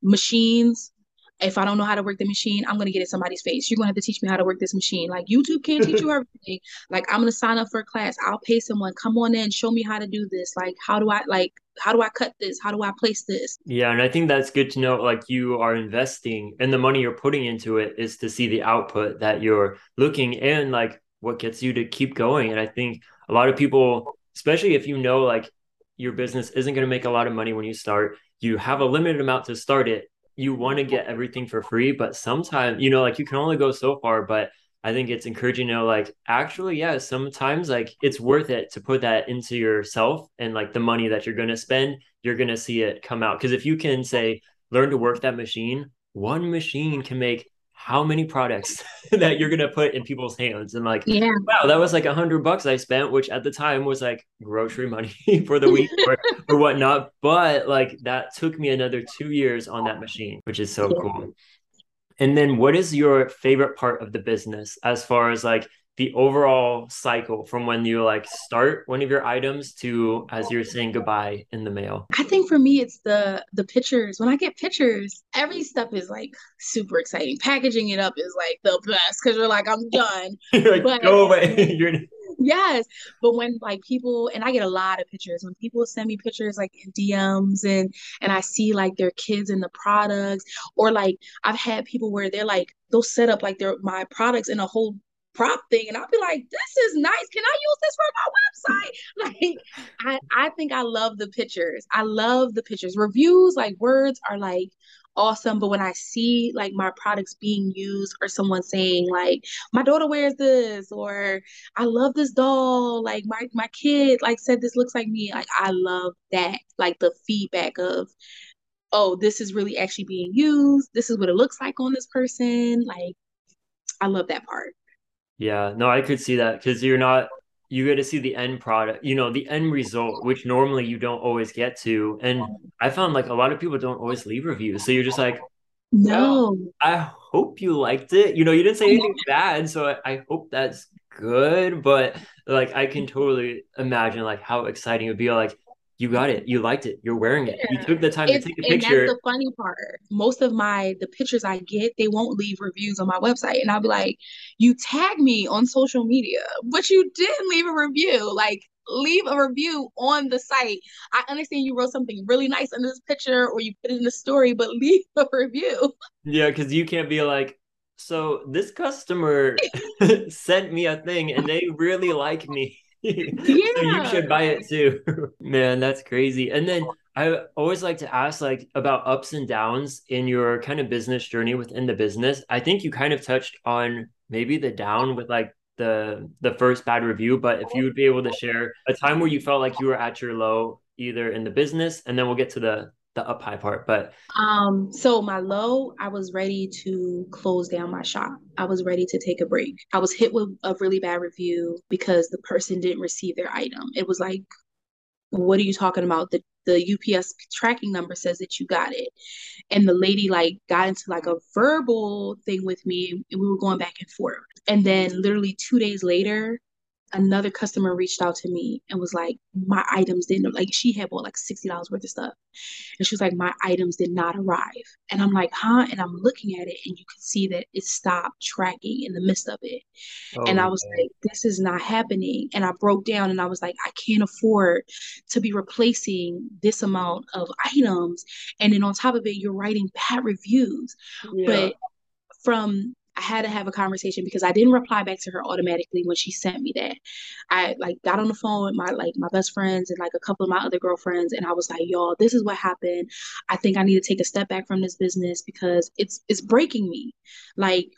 machines, if I don't know how to work the machine, I'm gonna get in somebody's face. You're gonna have to teach me how to work this machine. Like YouTube can't teach you [laughs] everything. Like I'm gonna sign up for a class. I'll pay someone. Come on in, show me how to do this. Like how do I like how do I cut this? How do I place this? Yeah, and I think that's good to know. Like you are investing, and the money you're putting into it is to see the output that you're looking and like what gets you to keep going. And I think a lot of people, especially if you know like your business isn't going to make a lot of money when you start, you have a limited amount to start it you want to get everything for free, but sometimes, you know, like you can only go so far. But I think it's encouraging to know, like, actually, yeah, sometimes like it's worth it to put that into yourself and like the money that you're going to spend, you're going to see it come out. Because if you can say, learn to work that machine, one machine can make how many products [laughs] that you're gonna put in people's hands. And like yeah. wow that was like a hundred bucks i spent which at the time was like grocery money [laughs] for the week or, or whatnot. But like that took me another two years on that machine which is so yeah. cool. And then what is your favorite part of the business as far as like the overall cycle from when you like start one of your items to as you're saying goodbye in the mail? I think for me it's the the pictures. When i get pictures every step is like super exciting. Packaging it up is like the best because you're like i'm [laughs] done. You're like but, go away. [laughs] You're yes. But when like people and i get a lot of pictures. When people send me pictures like in dms and and i see like their kids in the products or like i've had people where they're like they'll set up like their my products in a whole prop thing and I'll be like, this is nice. Can I use this for my website? [laughs] Like I, I think I love the pictures. I love the pictures. Reviews, like words are like awesome. But when I see like my products being used or someone saying like my daughter wears this or I love this doll, like my my kid like said this looks like me. Like I love that. Like the feedback of oh, this is really actually being used. This is what it looks like on this person. Like I love that part. Yeah, no, I could see that because you're not you get to see the end product, you know, the end result, which normally you don't always get to. And I found like a lot of people don't always leave reviews. So you're just like, oh, no, I hope you liked it. You know, you didn't say anything bad. So I, I hope that's good. But like, I can totally imagine like how exciting it would be. Like, you got it. You liked it. You're wearing it. You took the time it's, to take a picture. And that's the funny part. Most of my the pictures I get, they won't leave reviews on my website, and I'll be like, "You tag me on social media, but you didn't leave a review. Like, leave a review on the site. I understand you wrote something really nice in this picture, or you put it in the story, but [laughs] leave a review. Yeah, because you can't be like, so this customer [laughs] [laughs] sent me a thing, and they really like me." Yeah. so you should buy it too. [laughs] Man, that's crazy. And then I always like to ask like about ups and downs in your kind of business journey within the business. I think you kind of touched on maybe the down with like the the first bad review, but if you would be able to share a time where you felt like you were at your low either in the business and then we'll get to the the up high part but um so my low i was ready to close down my shop. I was ready to take a break. I was hit with a really bad review because the person didn't receive their item. It was like what are you talking about? The the ups tracking number says that you got it. And the lady like got into like a verbal thing with me and we were going back and forth. And then literally two days later another customer reached out to me and was like, my items didn't like she had bought like sixty dollars worth of stuff, and she was like, my items did not arrive, and I'm like, huh? And I'm looking at it, and you can see that it stopped tracking in the midst of it, oh, and I oh, was man. like, this is not happening, and I broke down, and I was like, I can't afford to be replacing this amount of items, and then on top of it, you're writing bad reviews, yeah. but from I had to have a conversation because I didn't reply back to her automatically when she sent me that. I like got on the phone with my like my best friends and like a couple of my other girlfriends and I was like, y'all, this is what happened. I think I need to take a step back from this business because it's it's breaking me. Like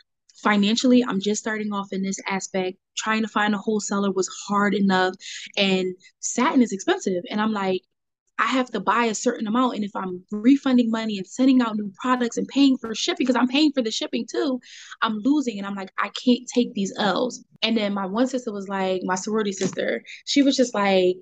financially, I'm just starting off in this aspect. Trying to find a wholesaler was hard enough and satin is expensive. And I'm like, I have to buy a certain amount. And if I'm refunding money and sending out new products and paying for shipping, because I'm paying for the shipping too, I'm losing. And I'm like, I can't take these L's. And then my one sister was like, my sorority sister, she was just like,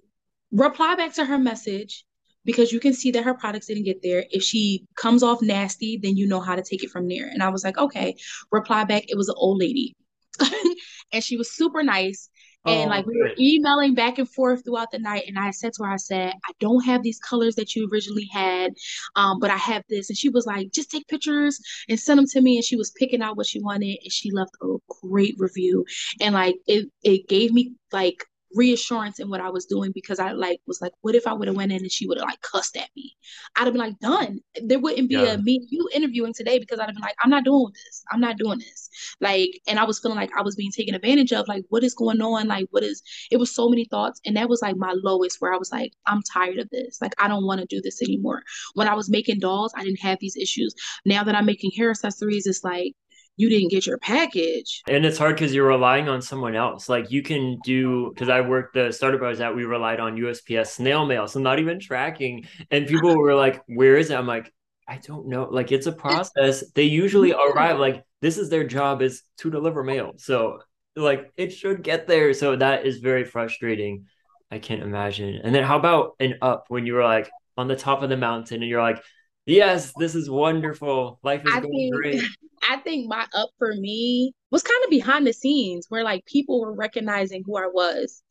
reply back to her message because you can see that her products didn't get there. If she comes off nasty, then you know how to take it from there. And I was like, okay, reply back. It was an old lady. [laughs] and she was super nice. And oh, like we were emailing back and forth throughout the night. And I said to her, I said, I don't have these colors that you originally had, um, but I have this. And she was like, just take pictures and send them to me. And she was picking out what she wanted. And she left a great review. And like it it gave me like reassurance in what I was doing because I like was like, what if I would have went in and she would have like cussed at me? I'd have been like, done. There wouldn't be yeah. a me you interviewing today because I'd have been like, I'm not doing this. I'm not doing this. Like, and I was feeling like I was being taken advantage of. Like, what is going on? Like, what is? It was so many thoughts, and that was like my lowest where I was like, I'm tired of this. Like, I don't want to do this anymore. When I was making dolls, I didn't have these issues. Now that I'm making hair accessories, it's like you didn't get your package. And it's hard because you're relying on someone else. Like you can do because I worked the startup I was at, we relied on USPS snail mail, so not even tracking. And people were like, "Where is it?" I'm like, "I don't know." Like it's a process. They usually [laughs] arrive. Like this is their job is to deliver mail, so like it should get there. So that is very frustrating. I can't imagine. And then how about an up when you were like on the top of the mountain and you're like, Yes, this is wonderful. Life is I going think, great. [laughs] I think my up for me was kind of behind the scenes where like people were recognizing who I was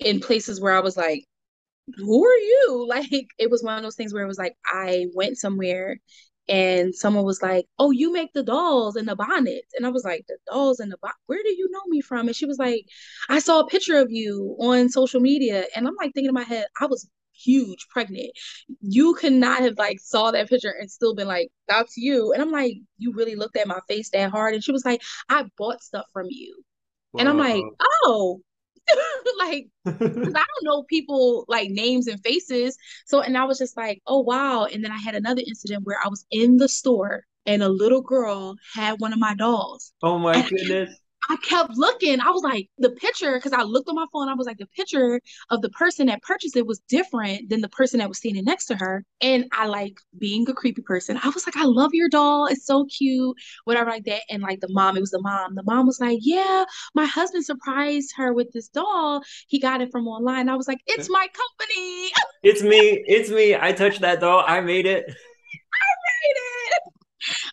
in places where I was like, who are you? [laughs] Like it was one of those things where it was like I went somewhere and someone was like, "Oh, you make the dolls and the bonnets," and I was like, "The dolls and the bonnet? Where do you know me from?" And she was like, "I saw a picture of you on social media," and I'm like thinking in my head, I was huge pregnant. You could not have like saw that picture and still been like that's you. And i'm like you really looked at my face that hard. And she was like i bought stuff from you. And i'm like oh. [laughs] Like [laughs] i don't know people like names and faces. So and i was just like oh wow. And then i had another incident where i was in the store and a little girl had one of my dolls. Oh my goodness I kept looking. I was like, the picture, because I looked on my phone, I was like, the picture of the person that purchased it was different than the person that was standing next to her. And I like being a creepy person. I was like, I love your doll. It's so cute, whatever like that. And like the mom, it was the mom. The mom was like, Yeah, my husband surprised her with this doll. He got it from online. I was like, It's [laughs] my company. [laughs] it's me. It's me. I touched that doll. I made it. [laughs]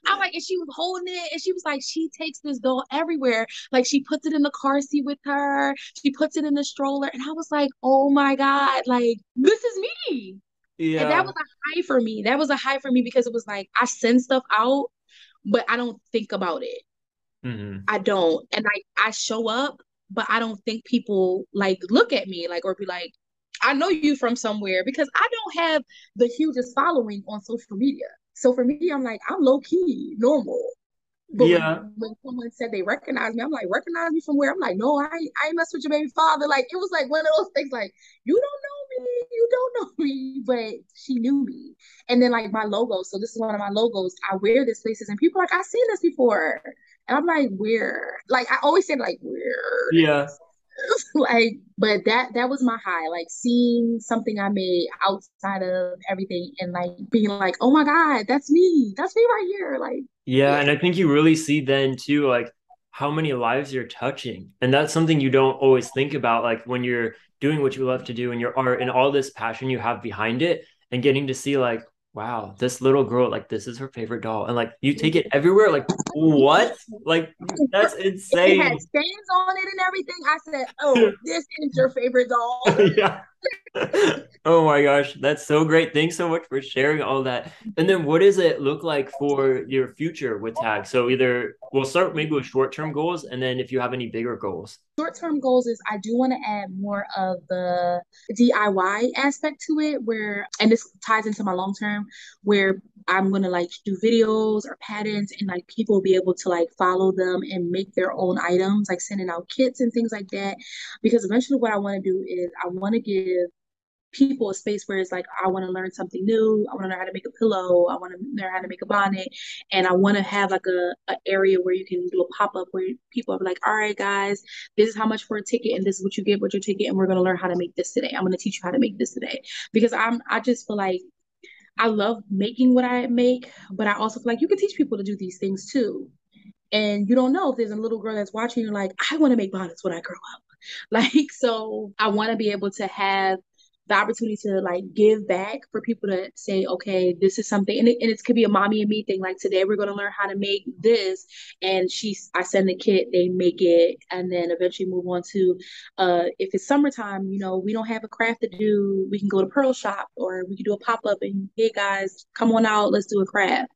I made it. I'm like, and she was holding it, and she was like, she takes this doll everywhere. Like she puts it in the car seat with her, she puts it in the stroller, and I was like, oh my god, like this is me. Yeah. And that was a high for me. That was a high for me because it was like I send stuff out, but I don't think about it. Mm-hmm. I don't, and like I show up, but I don't think people like look at me like or be like, I know you from somewhere because I don't have the hugest following on social media. So for me, I'm like, I'm low key normal. But yeah. when, when, someone said they recognize me, I'm like, recognize me from where? I'm like, no, I I mess with your baby father. Like it was like one of those things. Like you don't know me, you don't know me, but she knew me. And then like my logo. So this is one of my logos. I wear this places and people are like, I've seen this before. And I'm like, where? Like I always say like where? Yeah. [laughs] like, but that that was my high. Like seeing something I made outside of everything and like being like, oh my God, that's me. That's me right here. Like yeah, yeah. and I think you really see then too, like how many lives you're touching. And that's something you don't always think about, like when you're doing what you love to do and your art and all this passion you have behind it and getting to see like wow this little girl like this is her favorite doll and like you take it [laughs] everywhere like what? Like [laughs] that's insane it had stains on it and everything. I said [laughs] oh this is your favorite doll. Yeah oh my gosh, that's so great. Thanks so much for sharing all that. And then what does it look like for your future with TAG? So either we'll start maybe with short-term goals and then if you have any bigger goals. Short-term goals is I do want to add more of the DIY aspect to it where and this ties into my long-term where I'm gonna like do videos or patterns and like people will be able to like follow them and make their own items, like sending out kits and things like that. Because eventually what I want to do is I want to give people a space where it's like I want to learn something new. I want to learn how to make a pillow. I want to learn how to make a bonnet, and I want to have like a, a area where you can do a pop up where people are like, all right, guys, this is how much for a ticket, and this is what you get with your ticket, and we're gonna learn how to make this today. I'm gonna teach you how to make this today because I'm I just feel like I love making what I make, but I also feel like you can teach people to do these things too. And you don't know if there's a little girl that's watching, you're like, I want to make bonnets when I grow up. [laughs] Like, so I want to be able to have the opportunity to like give back for people to say, okay, this is something, and it, and it could be a mommy and me thing. Like today, we're going to learn how to make this, and she's I send the kit, they make it, and then eventually move on to, uh, if it's summertime, you know, we don't have a craft to do, we can go to Pearl Shop or we can do a pop up, and hey guys, come on out, let's do a craft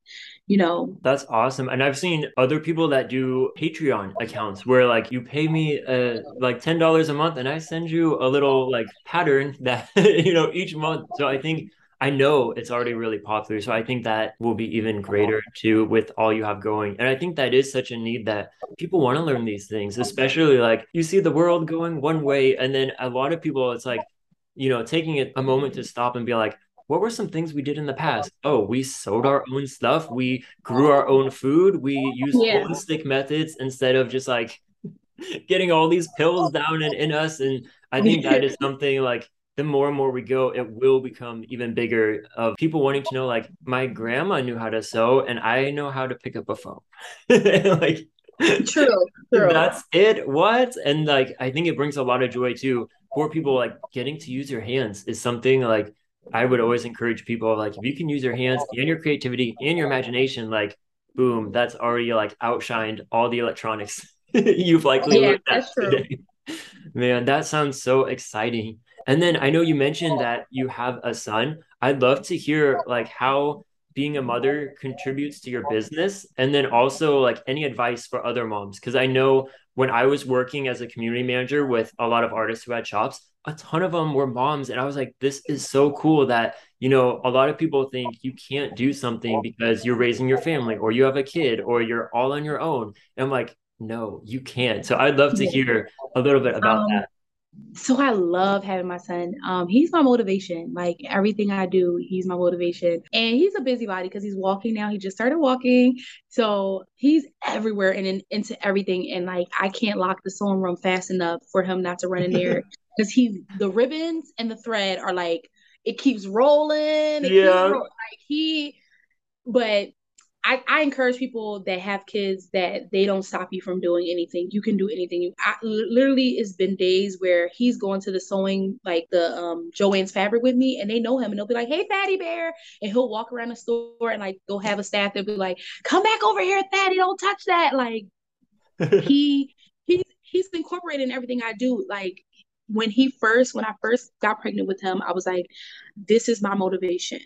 you know that's awesome and i've seen other people that do patreon accounts where like you pay me uh like $10 a month and i send you a little like pattern [laughs] that you know each month so i think I know it's already really popular. So I think that will be even greater too with all you have going. And I think that is such a need that people want to learn these things, especially like you see the world going one way. And then a lot of people, it's like, you know, taking a moment to stop and be like, what were some things we did in the uh-huh. past? Oh, we sewed oh. our own stuff. We grew our own food. We used yeah. holistic methods instead of just like [laughs] getting all these pills down and in us. And I think that is something like the more and more we go, it will become even bigger of people wanting to know, like, my grandma knew how to sew and I know how to pick up a phone. [laughs] like true, [laughs] true. That's it. What? And like I think it brings a lot of joy too. For people like getting to use your hands is something like I would always encourage people like if you can use your hands and your creativity and your imagination, like boom, that's already like outshined all the electronics [laughs] you've likely yeah, looked at today. [laughs] Man, that sounds so exciting. And then I know you mentioned that you have a son. I'd love to hear like how being a mother contributes to your business and then also like any advice for other moms because I know when I was working as a community manager with a lot of artists who had shops, a ton of them were moms and i was like this is so cool that you know a lot of people think you can't do something because you're raising your family or you have a kid or you're all on your own. And i'm like no you can't. So i'd love to hear a little bit about um, that so I love having my son. Um, he's my motivation. Like everything I do, he's my motivation. And he's a busybody because he's walking now. He just started walking. So he's everywhere and in, into everything. And like I can't lock the sewing room fast enough for him not to run in there [laughs] because he the ribbons and the thread are like it keeps rolling. It yeah. Keeps rolling. Like he, but I, I encourage people that have kids that they don't stop you from doing anything. You can do anything. You I, literally, it's been days where he's going to the sewing, like the um Joann's fabric with me, and they know him, and they'll be like, "Hey, Fatty Bear," and he'll walk around the store and like go have a staff. They'll be like, "Come back over here, Fatty! Don't touch that!" Like [laughs] he he's he's incorporating everything I do. Like when he first when i first got pregnant with him i was like this is my motivation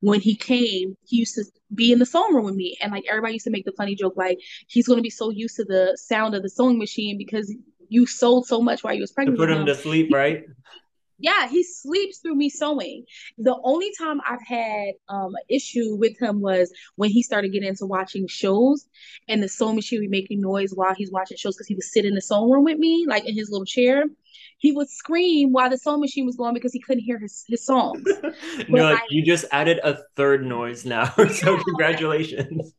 when he came he used to be in the sewing room with me and like everybody used to make the funny joke like he's going to be so used to the sound of the sewing machine because you sewed so much while you was pregnant to put him, him, to sleep right Yeah, he sleeps through me sewing. The only time I've had um an issue with him was when he started getting into watching shows and the sewing machine would be making noise while he's watching shows because he would sit in the sewing room with me, like in his little chair. He would scream while the sewing machine was going because he couldn't hear his, his songs. [laughs] no, like, you just added a third noise now. [laughs] so congratulations.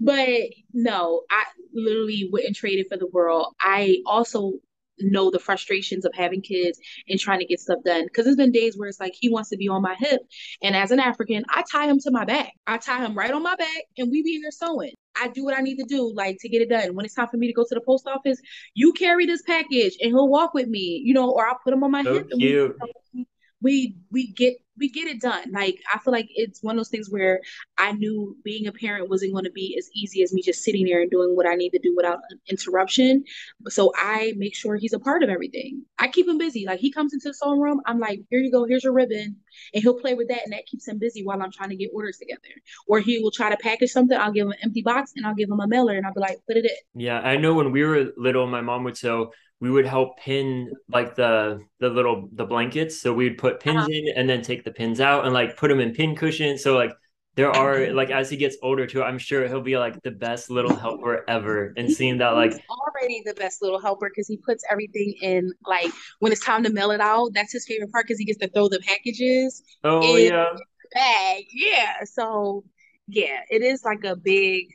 but no, I literally wouldn't trade it for the world. I also know the frustrations of having kids and trying to get stuff done. Because there's been days where it's like he wants to be on my hip, and as an African, I tie him to my back. I tie him right on my back, and we be in there sewing. I do what I need to do, like to get it done. When it's time for me to go to the post office, you carry this package, and he'll walk with me, you know, or I'll put him on my so hip. Cute. And we, we we get we get it done. Like I feel like it's one of those things where I knew being a parent wasn't going to be as easy as me just sitting there and doing what I need to do without interruption. So I make sure he's a part of everything. I keep him busy. Like he comes into the sewing room, I'm like, here you go, here's your ribbon, and he'll play with that, and that keeps him busy while I'm trying to get orders together. Or he will try to package something. I'll give him an empty box, and I'll give him a mailer, and I'll be like, put it in. Yeah, I know when we were little, my mom would sew we would help pin like the the little the blankets. So we'd put pins uh-huh. in and then take the pins out and like put them in pin cushions. So like there are like as he gets older too i'm sure he'll be like the best little helper ever and seeing that like He's already the best little helper because he puts everything in like when it's time to mail it out that's his favorite part because he gets to throw the packages oh yeah. bag. Yeah. So yeah it is like a big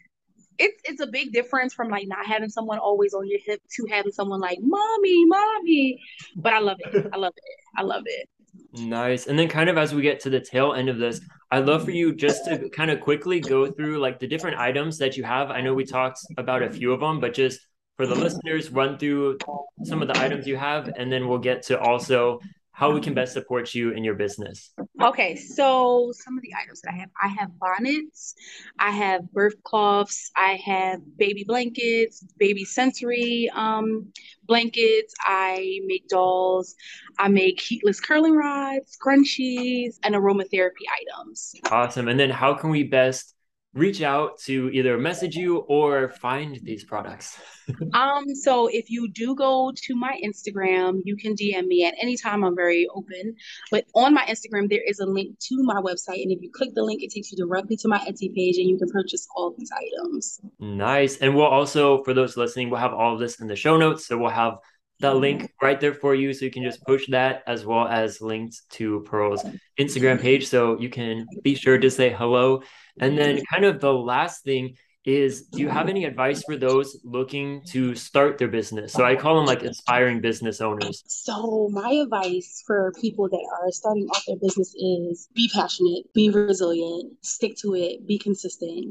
it's it's a big difference from like not having someone always on your hip to having someone like mommy, mommy. But I love it. I love it. I love it. Nice. And then kind of as we get to the tail end of this, I'd love for you just to kind of quickly go through like the different items that you have. I know we talked about a few of them, but just for the listeners, run through some of the items you have, and then we'll get to also how we can best support you in your business. Okay, so some of the items that I have I have bonnets, I have birth cloths, I have baby blankets, baby sensory um, blankets, I make dolls, I make heatless curling rods, scrunchies, and aromatherapy items. Awesome. And then how can we best reach out to either message you or find these products? [laughs] um, so if you do go to my Instagram, you can DM me at any time. I'm very open. But on my Instagram, there is a link to my website. And if you click the link, it takes you directly to my Etsy page and you can purchase all these items. Nice. And we'll also, for those listening, we'll have all of this in the show notes. So we'll have that link mm-hmm. right there for you. So you can just push that as well as links to Pearl's Instagram page. So you can be sure to say hello. And then, kind of the last thing is do you have any advice for those looking to start their business? So I call them like inspiring business owners. So my advice for people that are starting off their business is be passionate, be resilient, stick to it, be consistent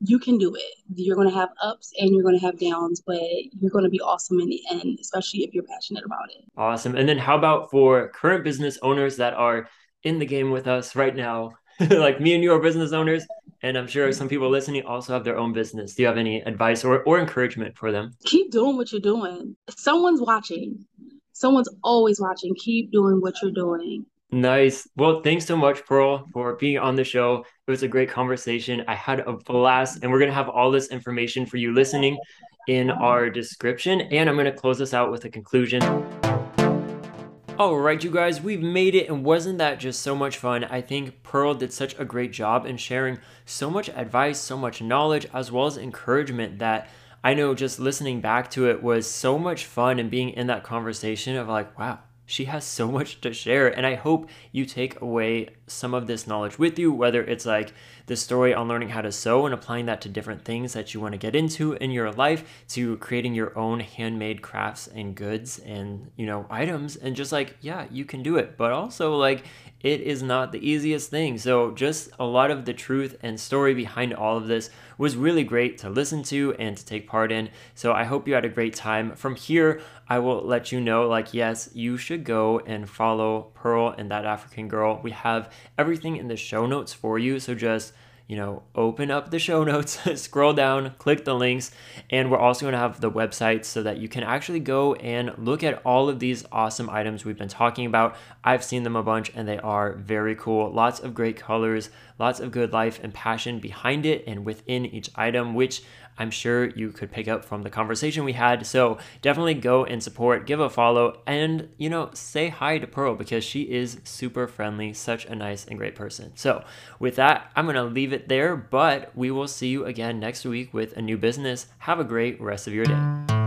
you can do it. You're going to have ups and you're going to have downs, but you're going to be awesome in the end, especially if you're passionate about it. Awesome. And then how about for current business owners that are in the game with us right now? [laughs] like me and you are business owners, and I'm sure some people listening also have their own business. Do you have any advice or, or encouragement for them? Keep doing what you're doing. Someone's watching. Someone's always watching. Keep doing what you're doing. Nice. Well, thanks so much, Pearl, for being on the show. It was a great conversation. I had a blast, and we're going to have all this information for you listening in our description. And I'm going to close this out with a conclusion. All right, you guys, we've made it, and wasn't that just so much fun? I think Pearl did such a great job in sharing so much advice, so much knowledge, as well as encouragement that I know just listening back to it was so much fun and being in that conversation of like, wow, she has so much to share. And I hope you take away some of this knowledge with you, whether it's like the story on learning how to sew and applying that to different things that you want to get into in your life, to creating your own handmade crafts and goods and, you know, items. And just like, yeah, you can do it. But also, like, it is not the easiest thing. So, just a lot of the truth and story behind all of this was really great to listen to and to take part in. So, I hope you had a great time. From here, I will let you know like, yes, you should go and follow Pearl and that African girl. We have everything in the show notes for you. So, just you know, open up the show [laughs] notes, scroll down, click the links, and we're also going to have the website so that you can actually go and look at all of these awesome items we've been talking about. I've seen them a bunch and they are very cool. Lots of great colors, lots of good life and passion behind it and within each item, which I'm sure you could pick up from the conversation we had. So definitely go and support, give a follow, and you know, say hi to Pearl because she is super friendly, such a nice and great person. So with that, I'm gonna leave it there, but we will see you again next week with a new business. Have a great rest of your day.